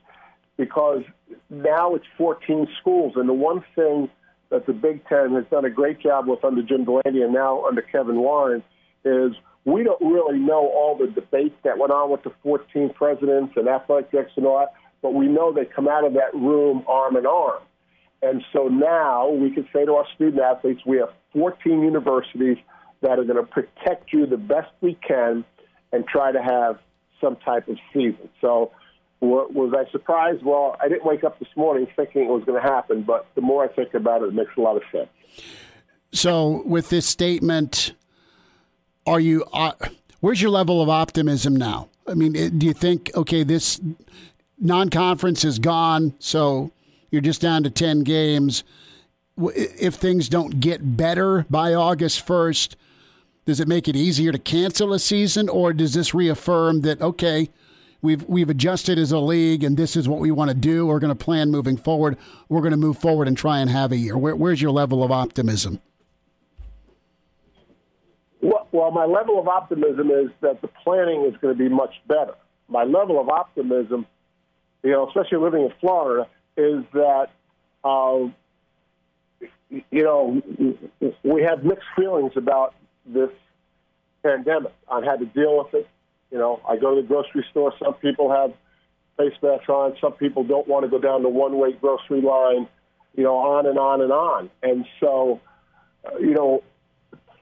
because now it's 14 schools. And the one thing that the Big Ten has done a great job with under Jim Delaney and now under Kevin Warren is we don't really know all the debates that went on with the 14 presidents and athletic directors and all that but we know they come out of that room arm in arm. And so now we can say to our student athletes, we have 14 universities that are going to protect you the best we can and try to have some type of season. So was I surprised? Well, I didn't wake up this morning thinking it was going to happen, but the more I think about it, it makes a lot of sense. So with this statement, are you? Uh, where's your level of optimism now? I mean, do you think okay, this non conference is gone, so you're just down to 10 games. If things don't get better by August 1st, does it make it easier to cancel a season, or does this reaffirm that, okay, we've, we've adjusted as a league and this is what we want to do? We're going to plan moving forward. We're going to move forward and try and have a year. Where, where's your level of optimism? Well, my level of optimism is that the planning is going to be much better. My level of optimism you know, especially living in Florida, is that, uh, you know, we have mixed feelings about this pandemic on how to deal with it. You know, I go to the grocery store. Some people have face masks on. Some people don't want to go down the one-way grocery line. You know, on and on and on. And so, uh, you know,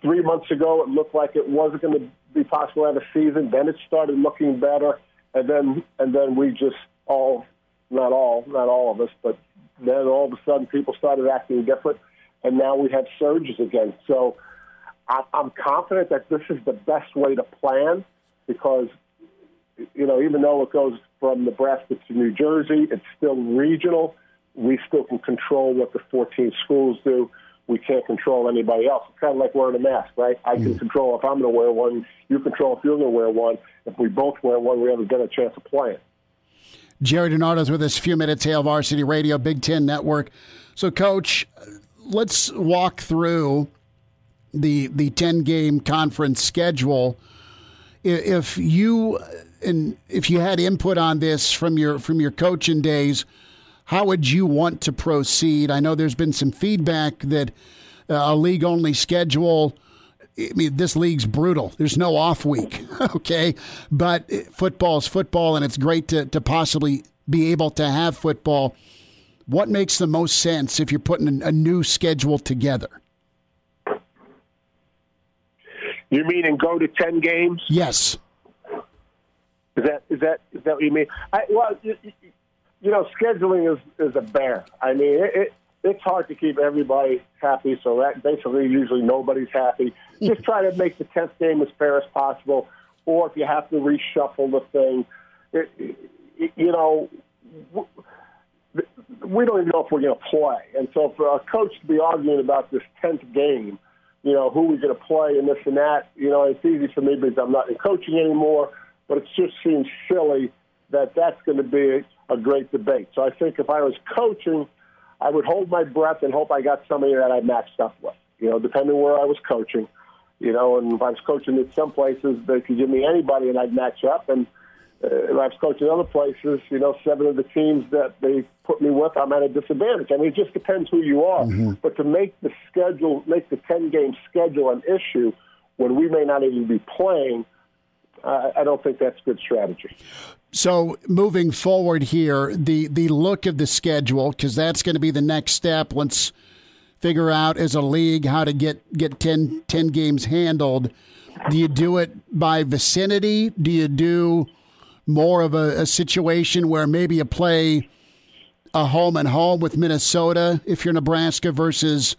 three months ago it looked like it wasn't going to be possible to have a season. Then it started looking better, and then and then we just all, not all, not all of us, but then all of a sudden people started acting different, and now we have surges again. So I'm confident that this is the best way to plan because, you know, even though it goes from Nebraska to New Jersey, it's still regional. We still can control what the 14 schools do. We can't control anybody else. It's kind of like wearing a mask, right? I can mm. control if I'm going to wear one. You control if you're going to wear one. If we both wear one, we haven't got a chance of playing. Jerry DiNardo's with us few minutes, Hail Varsity Radio, Big Ten Network. So, Coach, let's walk through the the ten game conference schedule. If you and if you had input on this from your from your coaching days, how would you want to proceed? I know there's been some feedback that uh, a league only schedule I mean, this league's brutal. There's no off week, [laughs] okay? But football's football, and it's great to, to possibly be able to have football. What makes the most sense if you're putting a new schedule together? You mean and go to ten games? Yes. Is that is that is that what you mean? I, well, you, you know, scheduling is is a bear. I mean, it, it, it's hard to keep everybody happy. So that basically, usually nobody's happy just try to make the tenth game as fair as possible. Or if you have to reshuffle the thing, it, it, you know, we don't even know if we're going to play. And so for a coach to be arguing about this tenth game, you know, who we're going to play and this and that, you know, it's easy for me because I'm not in coaching anymore. But it just seems silly that that's going to be a great debate. So I think if I was coaching, I would hold my breath and hope I got somebody that I matched up with. You know, depending where I was coaching. You know, and if I was coaching at some places, they could give me anybody and I'd match up. And uh, if I was coaching other places, you know, seven of the teams that they put me with, I'm at a disadvantage. I mean, it just depends who you are. Mm-hmm. But to make the schedule, make the 10 game schedule an issue when we may not even be playing, uh, I don't think that's good strategy. So moving forward here, the the look of the schedule because that's going to be the next step. Once figure out as a league how to get get 10, 10 games handled. Do you do it by vicinity? Do you do more of a, a situation where maybe you play a home and home with Minnesota if you're Nebraska versus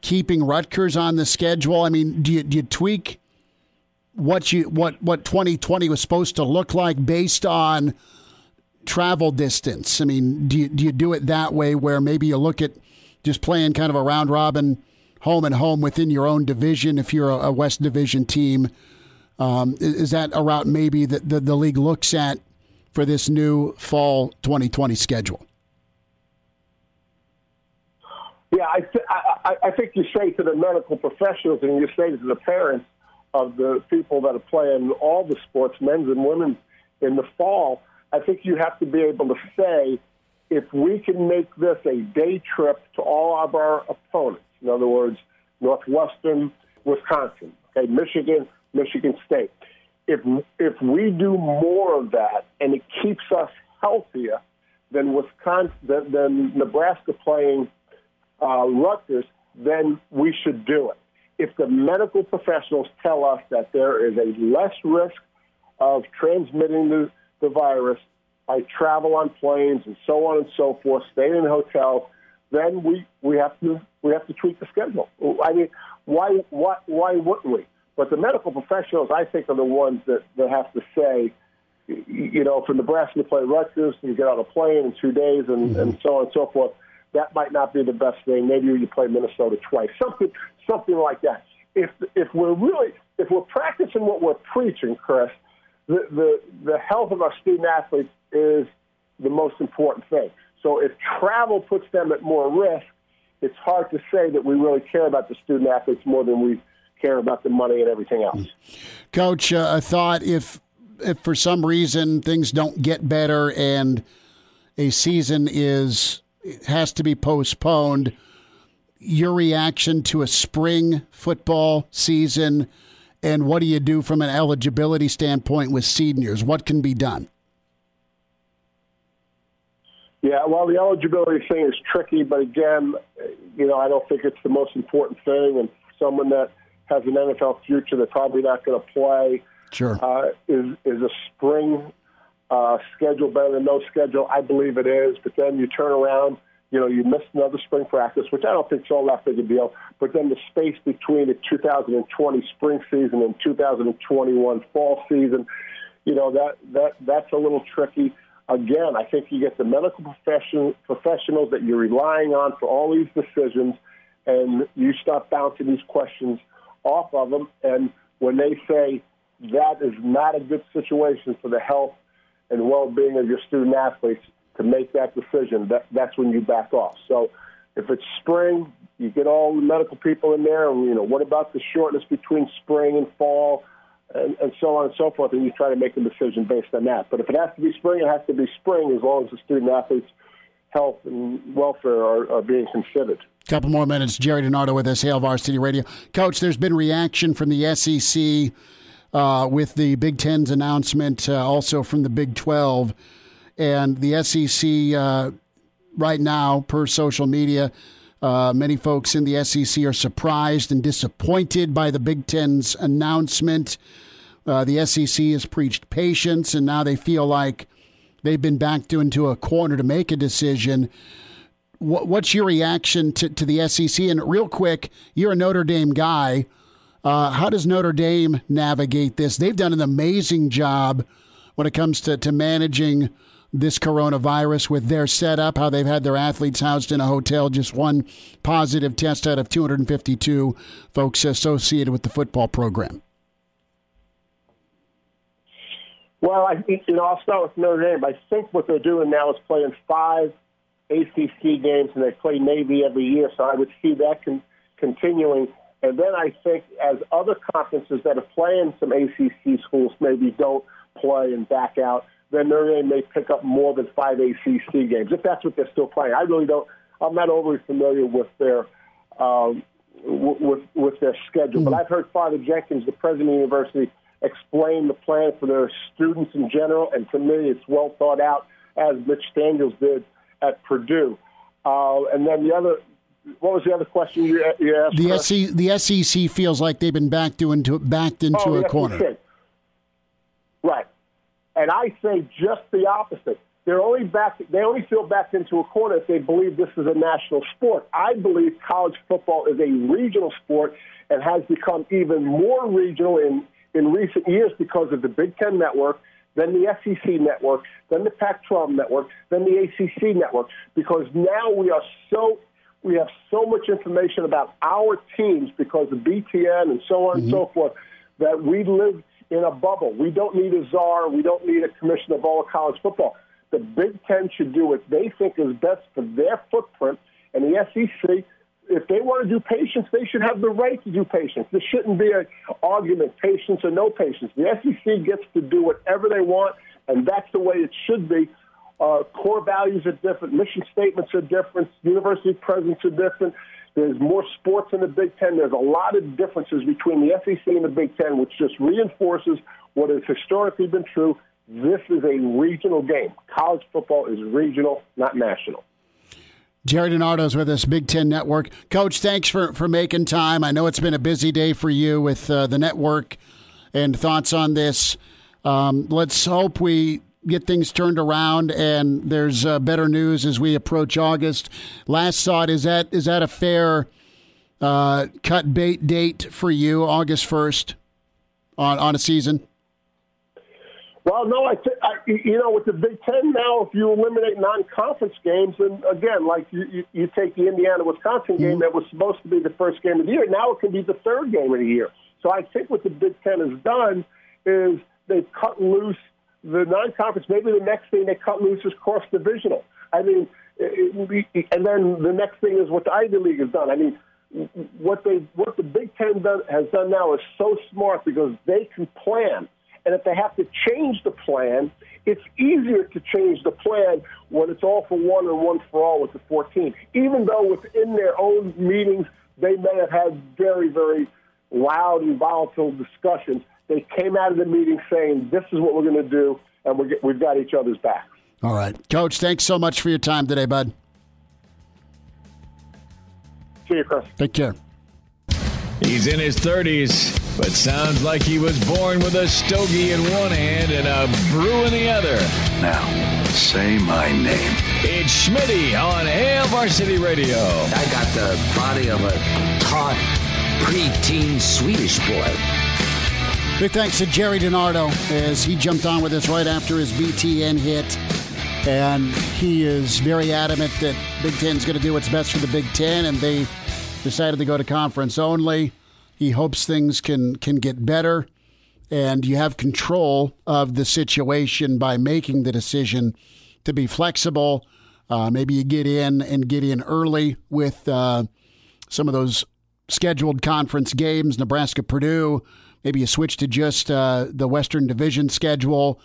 keeping Rutgers on the schedule? I mean, do you, do you tweak what you what what 2020 was supposed to look like based on travel distance? I mean, do you, do you do it that way where maybe you look at just playing kind of a round robin home and home within your own division if you're a, a West Division team? Um, is that a route maybe that the, the league looks at for this new fall 2020 schedule? Yeah, I, th- I, I think you say to the medical professionals and you say to the parents of the people that are playing all the sports, men's and women's, in the fall, I think you have to be able to say, if we can make this a day trip to all of our opponents, in other words, Northwestern, Wisconsin, okay, Michigan, Michigan State. If if we do more of that and it keeps us healthier than Wisconsin, than, than Nebraska playing uh, Rutgers, then we should do it. If the medical professionals tell us that there is a less risk of transmitting the, the virus by travel on planes and so on and so forth, staying in hotels, then we, we have to we have to tweak the schedule. I mean, why why why wouldn't we? But the medical professionals, I think, are the ones that, that have to say, you know, for Nebraska to play Rutgers and get on a plane in two days and, mm-hmm. and so on and so forth, that might not be the best thing. Maybe you play Minnesota twice, something something like that. If if we're really if we're practicing what we're preaching, Chris, the the, the health of our student athletes is the most important thing. So if travel puts them at more risk, it's hard to say that we really care about the student athletes more than we care about the money and everything else. Coach, uh, I thought if if for some reason things don't get better and a season is has to be postponed, your reaction to a spring football season and what do you do from an eligibility standpoint with seniors? What can be done? Yeah, well, the eligibility thing is tricky, but again, you know, I don't think it's the most important thing. And someone that has an NFL future. They're probably not going to play. Sure. Uh, is is a spring uh, schedule better than no schedule? I believe it is. But then you turn around, you know, you miss another spring practice, which I don't think is all that big a deal. But then the space between the 2020 spring season and 2021 fall season, you know, that that that's a little tricky. Again, I think you get the medical profession, professionals that you're relying on for all these decisions, and you stop bouncing these questions off of them. And when they say that is not a good situation for the health and well-being of your student athletes to make that decision, that, that's when you back off. So if it's spring, you get all the medical people in there, and you know what about the shortness between spring and fall, and, and so on and so forth, and you try to make a decision based on that. But if it has to be spring, it has to be spring, as long as the student athletes' health and welfare are, are being considered. Couple more minutes. Jerry DiNardo with us, Hail Varsity Radio. Coach, there's been reaction from the SEC uh, with the Big Ten's announcement, uh, also from the Big 12. And the SEC, uh, right now, per social media, uh, many folks in the SEC are surprised and disappointed by the Big Ten's announcement. Uh, the SEC has preached patience, and now they feel like they've been backed into a corner to make a decision what's your reaction to, to the SEC? And real quick, you're a Notre Dame guy. Uh, how does Notre Dame navigate this? They've done an amazing job when it comes to, to managing this coronavirus with their setup, how they've had their athletes housed in a hotel, just one positive test out of 252 folks associated with the football program. Well, I think, you know, I'll start with Notre Dame. I think what they're doing now is playing five ACC games, and they play Navy every year. So I would see that con- continuing. And then I think as other conferences that are playing some ACC schools maybe don't play and back out, then they may pick up more than five ACC games if that's what they're still playing. I really don't. I'm not overly familiar with their um, with with their schedule, mm-hmm. but I've heard Father Jenkins, the president of the university, explain the plan for their students in general, and to me, it's well thought out, as Mitch Daniels did at Purdue. Uh, and then the other what was the other question you, you asked? The SEC, the SEC feels like they've been backed into backed into oh, a corner. SEC. Right, and I say just the opposite. They're only back. They only feel backed into a corner if they believe this is a national sport. I believe college football is a regional sport and has become even more regional in in recent years because of the Big Ten Network, then the SEC Network, then the Pac-12 Network, then the ACC Network. Because now we are so we have so much information about our teams because of BTN and so on mm-hmm. and so forth that we live in a bubble. We don't need a czar. We don't need a commissioner of all college football. The Big Ten should do what they think is best for their footprint, and the SEC, if they want to do patience, they should have the right to do patience. There shouldn't be an argument, patience or no patience. The SEC gets to do whatever they want, and that's the way it should be. Uh, core values are different, mission statements are different, university presence are different. There's more sports in the Big Ten. There's a lot of differences between the SEC and the Big Ten, which just reinforces what has historically been true. This is a regional game. College football is regional, not national. Jerry DiNardo's with us, Big Ten Network. Coach, thanks for, for making time. I know it's been a busy day for you with uh, the network and thoughts on this. Um, let's hope we get things turned around and there's uh, better news as we approach August. Last thought is that is that a fair uh, cut bait date for you, August first, on on a season? Well, no, I, th- I, you know, with the Big Ten now, if you eliminate non-conference games, and again, like you, you, you take the Indiana-Wisconsin game mm-hmm. that was supposed to be the first game of the year, now it can be the third game of the year. So I think what the Big Ten has done is they've cut loose the non-conference. Maybe the next thing they cut loose is cross-divisional. I mean, it, it, and then the next thing is what the Ivy League has done. I mean, what they what the Big Ten done, has done now is so smart because they can plan and if they have to change the plan, it's easier to change the plan when it's all for one and one for all with the 14. Even though within their own meetings, they may have had very, very loud and volatile discussions, they came out of the meeting saying, this is what we're going to do, and we we've got each other's backs. All right. Coach, thanks so much for your time today, bud. See you, Chris. Take care. He's in his 30s, but sounds like he was born with a stogie in one hand and a brew in the other. Now, say my name. It's Schmitty on Hail Varsity Radio. I got the body of a taut, preteen Swedish boy. Big thanks to Jerry DiNardo as he jumped on with us right after his BTN hit. And he is very adamant that Big Ten is going to do what's best for the Big Ten, and they decided to go to conference only. He hopes things can can get better, and you have control of the situation by making the decision to be flexible. Uh, maybe you get in and get in early with uh, some of those scheduled conference games, Nebraska, Purdue. Maybe you switch to just uh, the Western Division schedule.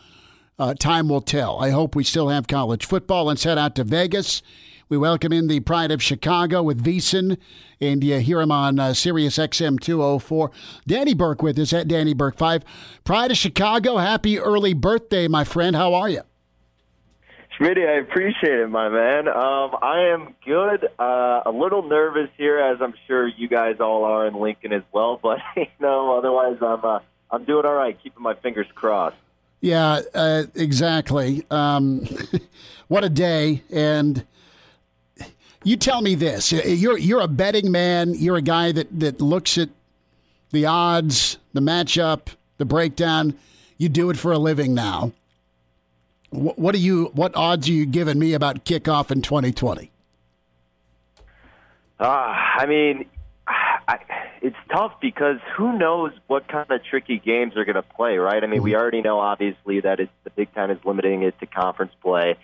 Uh, time will tell. I hope we still have college football. Let's head out to Vegas we welcome in the pride of Chicago with VSiN, and you hear him on uh, Sirius XM 204. Danny Burke with us at Danny Burke 5. Pride of Chicago, happy early birthday, my friend. How are you? Schmitty, I appreciate it, my man. Um, I am good. Uh, a little nervous here, as I'm sure you guys all are in Lincoln as well. [laughs] But you know, otherwise, I'm uh, I'm doing all right. Keeping my fingers crossed. Yeah, uh, exactly. Um, [laughs] what a day! And you tell me this: you're you're a betting man. You're a guy that that looks at the odds, the matchup, the breakdown. You do it for a living now. What, what are you? What odds are you giving me about kickoff in 2020? Ah, uh, I mean, I, it's tough because who knows what kind of tricky games they're going to play, right? I mean, mm-hmm. we already know obviously that it's the Big Ten is limiting it to conference play.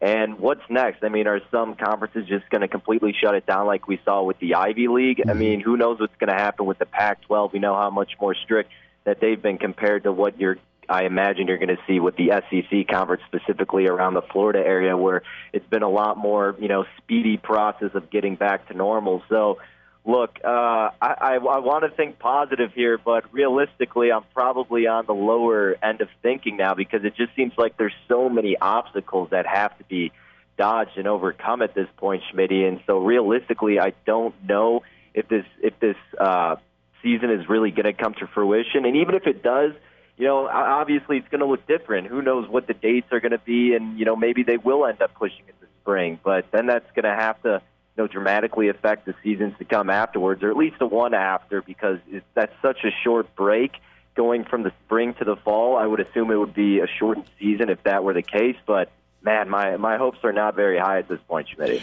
And what's next? I mean, are some conferences just going to completely shut it down like we saw with the Ivy League? Mm-hmm. I mean, who knows what's going to happen with the Pac 12? We know how much more strict that they've been compared to what you're I imagine you're going to see with the SEC conference specifically around the Florida area where it's been a lot more, you know, speedy process of getting back to normal. So, look, uh, I, I, I want to think positive here, but realistically, I'm probably on the lower end of thinking now because it just seems like there's so many obstacles that have to be dodged and overcome at this point, Schmitty. And so realistically, I don't know if this if this uh, season is really going to come to fruition. And even if it does, you know, obviously it's going to look different. Who knows what the dates are going to be, and you know maybe they will end up pushing it to spring. But then that's going to have to know dramatically affect the seasons to come afterwards, or at least the one after, because it's, that's such a short break going from the spring to the fall. I would assume it would be a shortened season if that were the case, but. Man, my, my hopes are not very high at this point, Schmidt.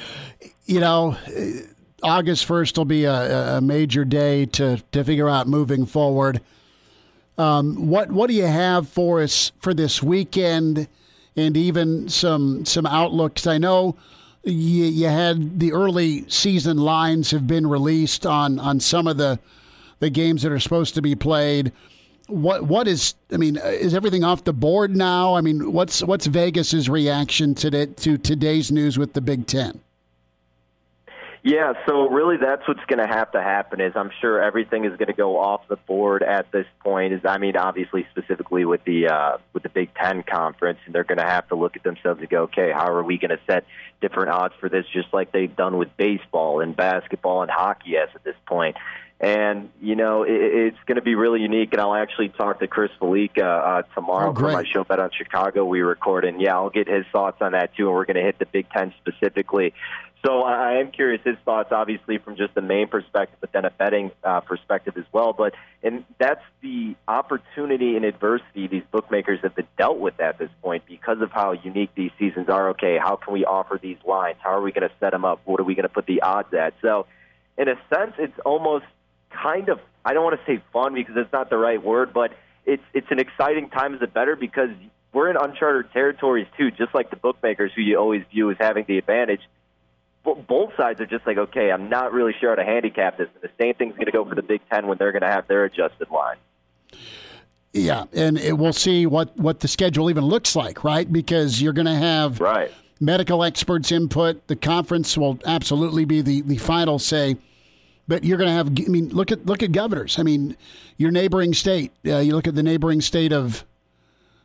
You know, August 1st will be a, a, major day to, to figure out moving forward. Um, what what do you have for us for this weekend, and even some some outlooks? I know you, you had the early season lines have been released on on some of the the games that are supposed to be played. What what is? I mean, is everything off the board now? I mean, what's what's Vegas's reaction to the, to today's news with the Big Ten? Yeah, so really that's what's going to have to happen is I'm sure everything is going to go off the board at this point. Is I mean, obviously specifically with the uh, with the Big Ten conference, and they're going to have to look at themselves and go, okay, how are we going to set different odds for this, just like they've done with baseball and basketball and hockey as at this point. And you know it, it's going to be really unique, and I'll actually talk to Chris Fallica uh, tomorrow oh, for my show Bet on Chicago we record, and yeah, I'll get his thoughts on that too. And we're going to hit the Big Ten specifically. So I am curious his thoughts, obviously from just the main perspective, but then a betting uh, perspective as well. But and that's the opportunity and adversity these bookmakers have been dealt with at this point because of how unique these seasons are. Okay, how can we offer these lines? How are we going to set them up? What are we going to put the odds at? So, in a sense, it's almost kind of I don't want to say fun because it's not the right word, but it's it's an exciting time as a better because we're in uncharted territories too, just like the bookmakers who you always view as having the advantage both sides are just like, okay, I'm not really sure how to handicap this. And the same thing's going to go for the Big Ten when they're going to have their adjusted line. Yeah, and it, we'll see what, what the schedule even looks like, right? Because you're going to have right. medical experts' input. The conference will absolutely be the, the final say. But you're going to have, I mean, look at look at governors. I mean, your neighboring state. Uh, you look at the neighboring state of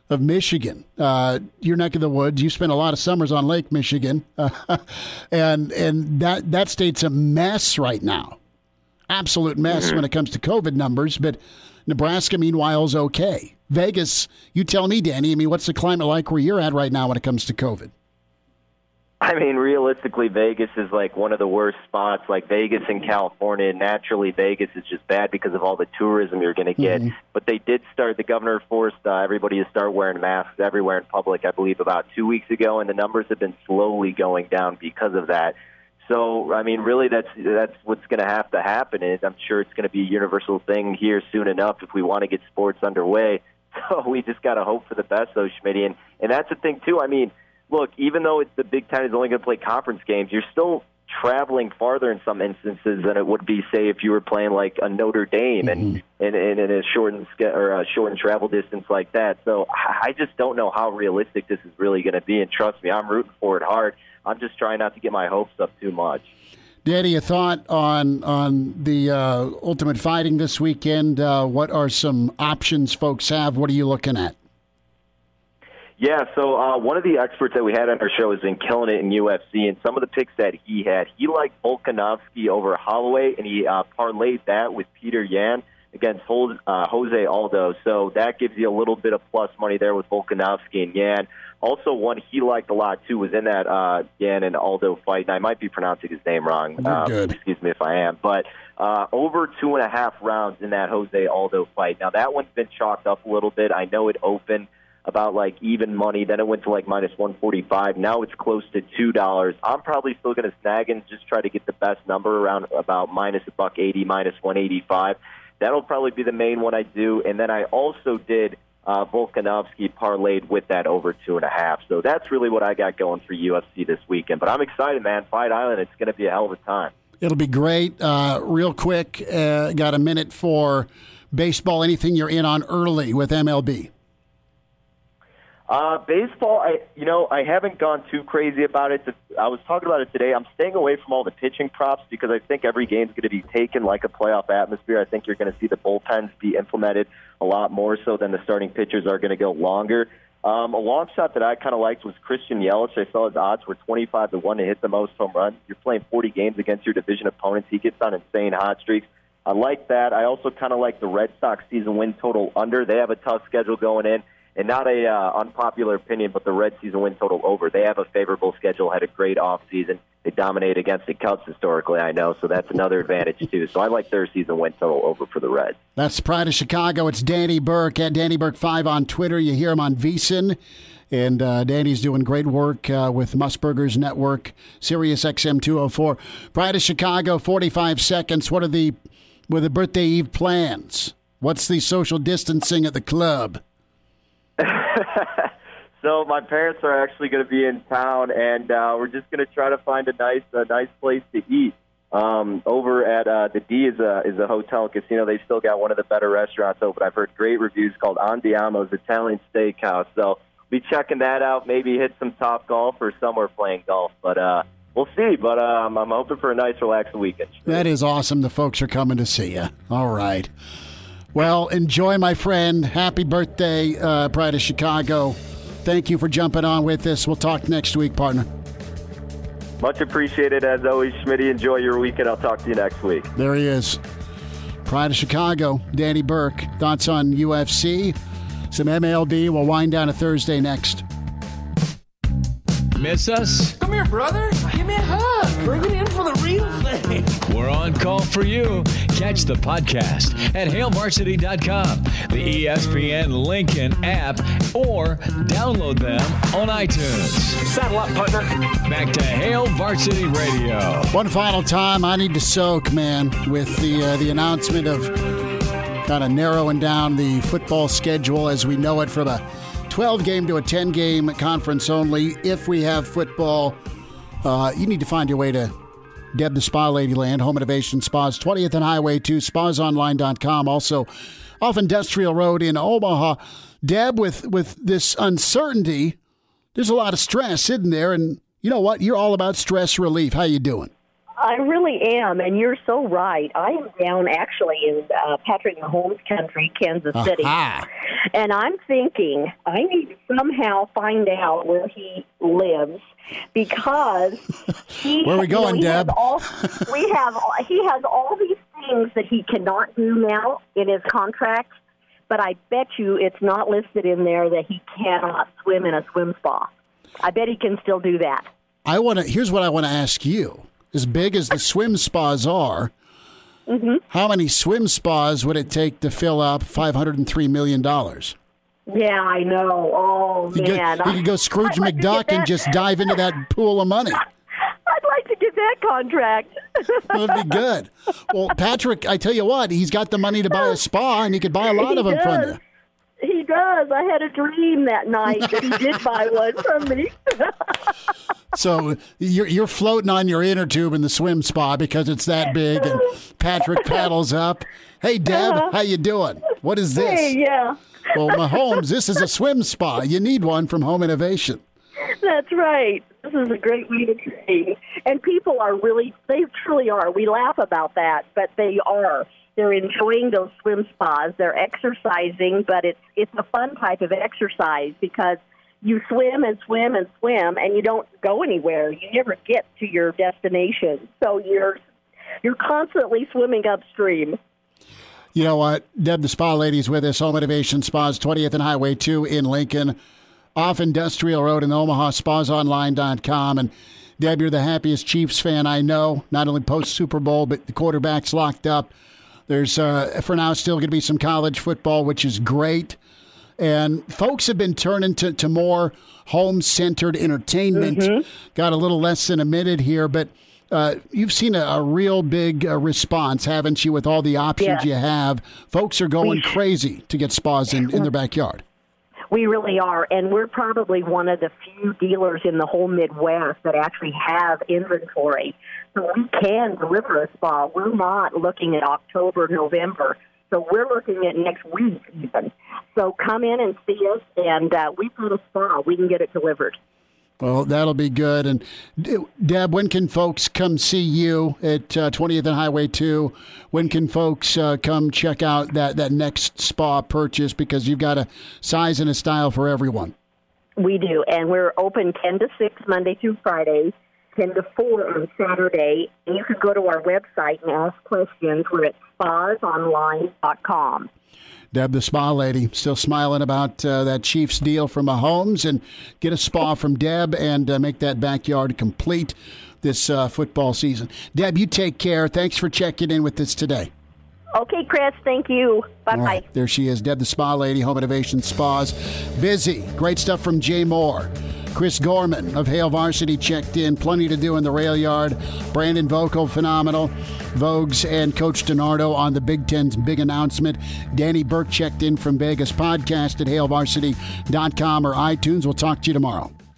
of Michigan, uh, your neck of the woods. You spent a lot of summers on Lake Michigan, uh, [laughs] and and that that state's a mess right now, absolute mess mm-hmm. when it comes to COVID numbers. But Nebraska, meanwhile, is okay. Vegas, you tell me, Danny. I mean, what's the climate like where you're at right now when it comes to COVID? [laughs] I mean, realistically, Vegas is like one of the worst spots. Like Vegas in California, naturally, Vegas is just bad because of all the tourism you're going to get. Mm-hmm. But they did start. The governor forced uh, everybody to start wearing masks everywhere in public. I believe about two weeks ago, and the numbers have been slowly going down because of that. So, I mean, really, that's that's what's going to have to happen. Is I'm sure it's going to be a universal thing here soon enough if we want to get sports underway. [laughs] So we just got to hope for the best, though, Schmidt. And and that's the thing too. I mean look, even though it's the Big Ten is only going to play conference games, you're still traveling farther in some instances than it would be, say, if you were playing like a Notre Dame and mm-hmm. and, and, and a shortened or a shortened travel distance like that. So I just don't know how realistic this is really going to be. And trust me, I'm rooting for it hard. I'm just trying not to get my hopes up too much. Danny, a thought on on the uh, Ultimate Fighting this weekend? Uh, what are some options folks have? What are you looking at? Yeah, so uh, one of the experts that we had on our show has been killing it in UFC, and some of the picks that he had, he liked Volkanovski over Holloway, and he uh, parlayed that with Petr Yan against uh, Jose Aldo. So that gives you a little bit of plus money there with Volkanovski and Yan. Also, one he liked a lot too was in that uh, Yan and Aldo fight, and I might be pronouncing his name wrong. Good. Excuse me if I am, but uh, over two and a half rounds in that Jose Aldo fight. Now that one's been chalked up a little bit. I know it opened about like even money. Then it went to like minus 145. Now it's close to two dollars. I'm probably still going to snag and just try to get the best number around about minus a buck 80, minus 185. That'll probably be the main one I do. And then I also did uh, Volkanovski parlayed with that over two and a half. So that's really what I got going for UFC this weekend. But I'm excited, man. Fight Island, it's going to be a hell of a time. It'll be great. Uh, real quick, uh, got a minute for baseball. Anything you're in on early with MLB? Uh, baseball, I you know I haven't gone too crazy about it. I was talking about it today. I'm staying away from all the pitching props because I think every game's going to be taken like a playoff atmosphere. I think you're going to see the bullpens be implemented a lot more so than the starting pitchers are going to go longer. Um, a long shot that I kind of liked was Christian Yelich. I saw his odds were 25 to 1 to hit the most home runs. You're playing 40 games against your division opponents. He gets on insane hot streaks. I like that. I also kind of like the Red Sox season win total under. They have a tough schedule going in and not a uh, unpopular opinion, but the Red season win total over. They have a favorable schedule, had a great off season. They dominate against the Cubs historically, I know, so that's another advantage too. So I like their season win total over for the Reds. That's Pride of Chicago. It's Danny Burke at Danny Burke Five on Twitter. You hear him on VSiN. And uh, Danny's doing great work uh, with Musburger's Network, Sirius XM 204. Pride of Chicago, 45 seconds. What are the, are the birthday eve plans? What's the social distancing at the club? [laughs] so my parents are actually going to be in town, and uh, we're just going to try to find a nice, a nice place to eat. Um, over at uh, the D is a is a hotel casino. They still got one of the better restaurants open. I've heard great reviews called Andiamo's Italian Steakhouse. So we'll be checking that out. Maybe hit some Topgolf or somewhere playing golf. But uh, we'll see. But um, I'm hoping for a nice, relaxing weekend. That is awesome. The folks are coming to see you. All right. Well, enjoy, my friend. Happy birthday, uh, Pride of Chicago. Thank you for jumping on with us. We'll talk next week, partner. Much appreciated as always, Schmitty. Enjoy your weekend. I'll talk to you next week. There he is. Pride of Chicago, Danny Burke. Thoughts on UFC, some MLB. We'll wind down a Thursday next. Miss us? Come here, brother. Give me a hug. Bring it in for the real thing. We're on call for you. Catch the podcast at hailvarsity.com, the ESPN Lincoln app, or download them on iTunes. Saddle up, partner. Back to Hail Varsity Radio. One final time, I need to soak, man, with the uh, the announcement of kind of narrowing down the football schedule as we know it from a 12 game to a 10 game conference only. If we have football, uh, you need to find your way to Deb the Spa Ladyland, Home Innovation Spas, 20th and Highway 2, spasonline.com. Also, off Industrial Road in Omaha. Deb, with, with this uncertainty, there's a lot of stress, isn't there? And you know what? You're all about stress relief. How you doing? I really am, and you're so right. I am down actually in uh, Patrick Mahomes country, Kansas City, Aha. and I'm thinking I need to somehow find out where he lives because [laughs] he Where we you know, going, has Deb? all, we have he has all these things that he cannot do now in his contract, but I bet you it's not listed in there that he cannot swim in a swim spa. I bet he can still do that. I want to. Here's what I want to ask you: As big as the swim spas are, Mm-hmm. how many swim spas would it take to fill up 503 million dollars? Yeah, I know. Oh You, go, man, you could go Scrooge like McDuck and just dive into that pool of money. [laughs] I'd like to get that contract. That'd be good. [laughs] Well, Patrick, I tell you what, he's got the money to buy a spa, and he could buy a lot He of them from you. He does. I had a dream that night that he did [laughs] buy one from me. So you're you're floating on your inner tube in the swim spa because it's that big, and Patrick paddles up. Hey, Deb, how you doing? What is this? Uh-huh. Hey, yeah. Well, Mahomes, this is a swim spa. You need one from Home Innovation. That's right. This is a great way to train. And people are really, they truly are. We laugh about that, but they are. They're enjoying those swim spas. They're exercising, but it's it's a fun type of exercise because you swim and swim and swim, and you don't go anywhere. You never get to your destination, so you're you're constantly swimming upstream. You know what? Deb, the spa lady's with us. Home Innovation Spas, 20th and Highway 2 in Lincoln, off Industrial Road in Omaha, spasonline.com. And Deb, you're the happiest Chiefs fan I know, not only post Super Bowl, but the quarterback's locked up. There's, uh, for now, still going to be some college football, which is great. And folks have been turning to, to more home centered entertainment. Got a little less than a minute here, but uh, you've seen a, a real big uh, response, haven't you, with all the options Yeah. you have? Folks are going crazy to get spas in, in their backyard. We really are, and we're probably one of the few dealers in the whole Midwest that actually have inventory. So we can deliver a spa. We're not looking at October, November. So we're looking at next week even. So come in and see us, and uh, we've got a spa. We can get it delivered. Well, that'll be good. And Deb, when can folks come see you at uh, 20th and Highway 2? When can folks uh, come check out that, that next spa purchase? Because you've got a size and a style for everyone. We do, and we're open 10 to 6 Monday through Friday, 10 to 4 on Saturday. And you can go to our website and ask questions. We're at spasonline.com. Deb, the spa lady, still smiling about uh, that Chiefs deal from Mahomes, and get a spa from Deb and uh, make that backyard complete this uh, football season. Deb, you take care. Thanks for checking in with us today. Okay, Chris. Thank you. Bye bye. Right, there she is, Deb, the spa lady, Home Innovation Spas. Busy. Great stuff from Jay Moore. Chris Gorman of Hail Varsity checked in. Plenty to do in the rail yard. Brandon Vogel, phenomenal. Vogues and Coach DiNardo on the Big Ten's big announcement. Danny Burke checked in from Vegas. Podcast at hailvarsity.com or iTunes. We'll talk to you tomorrow.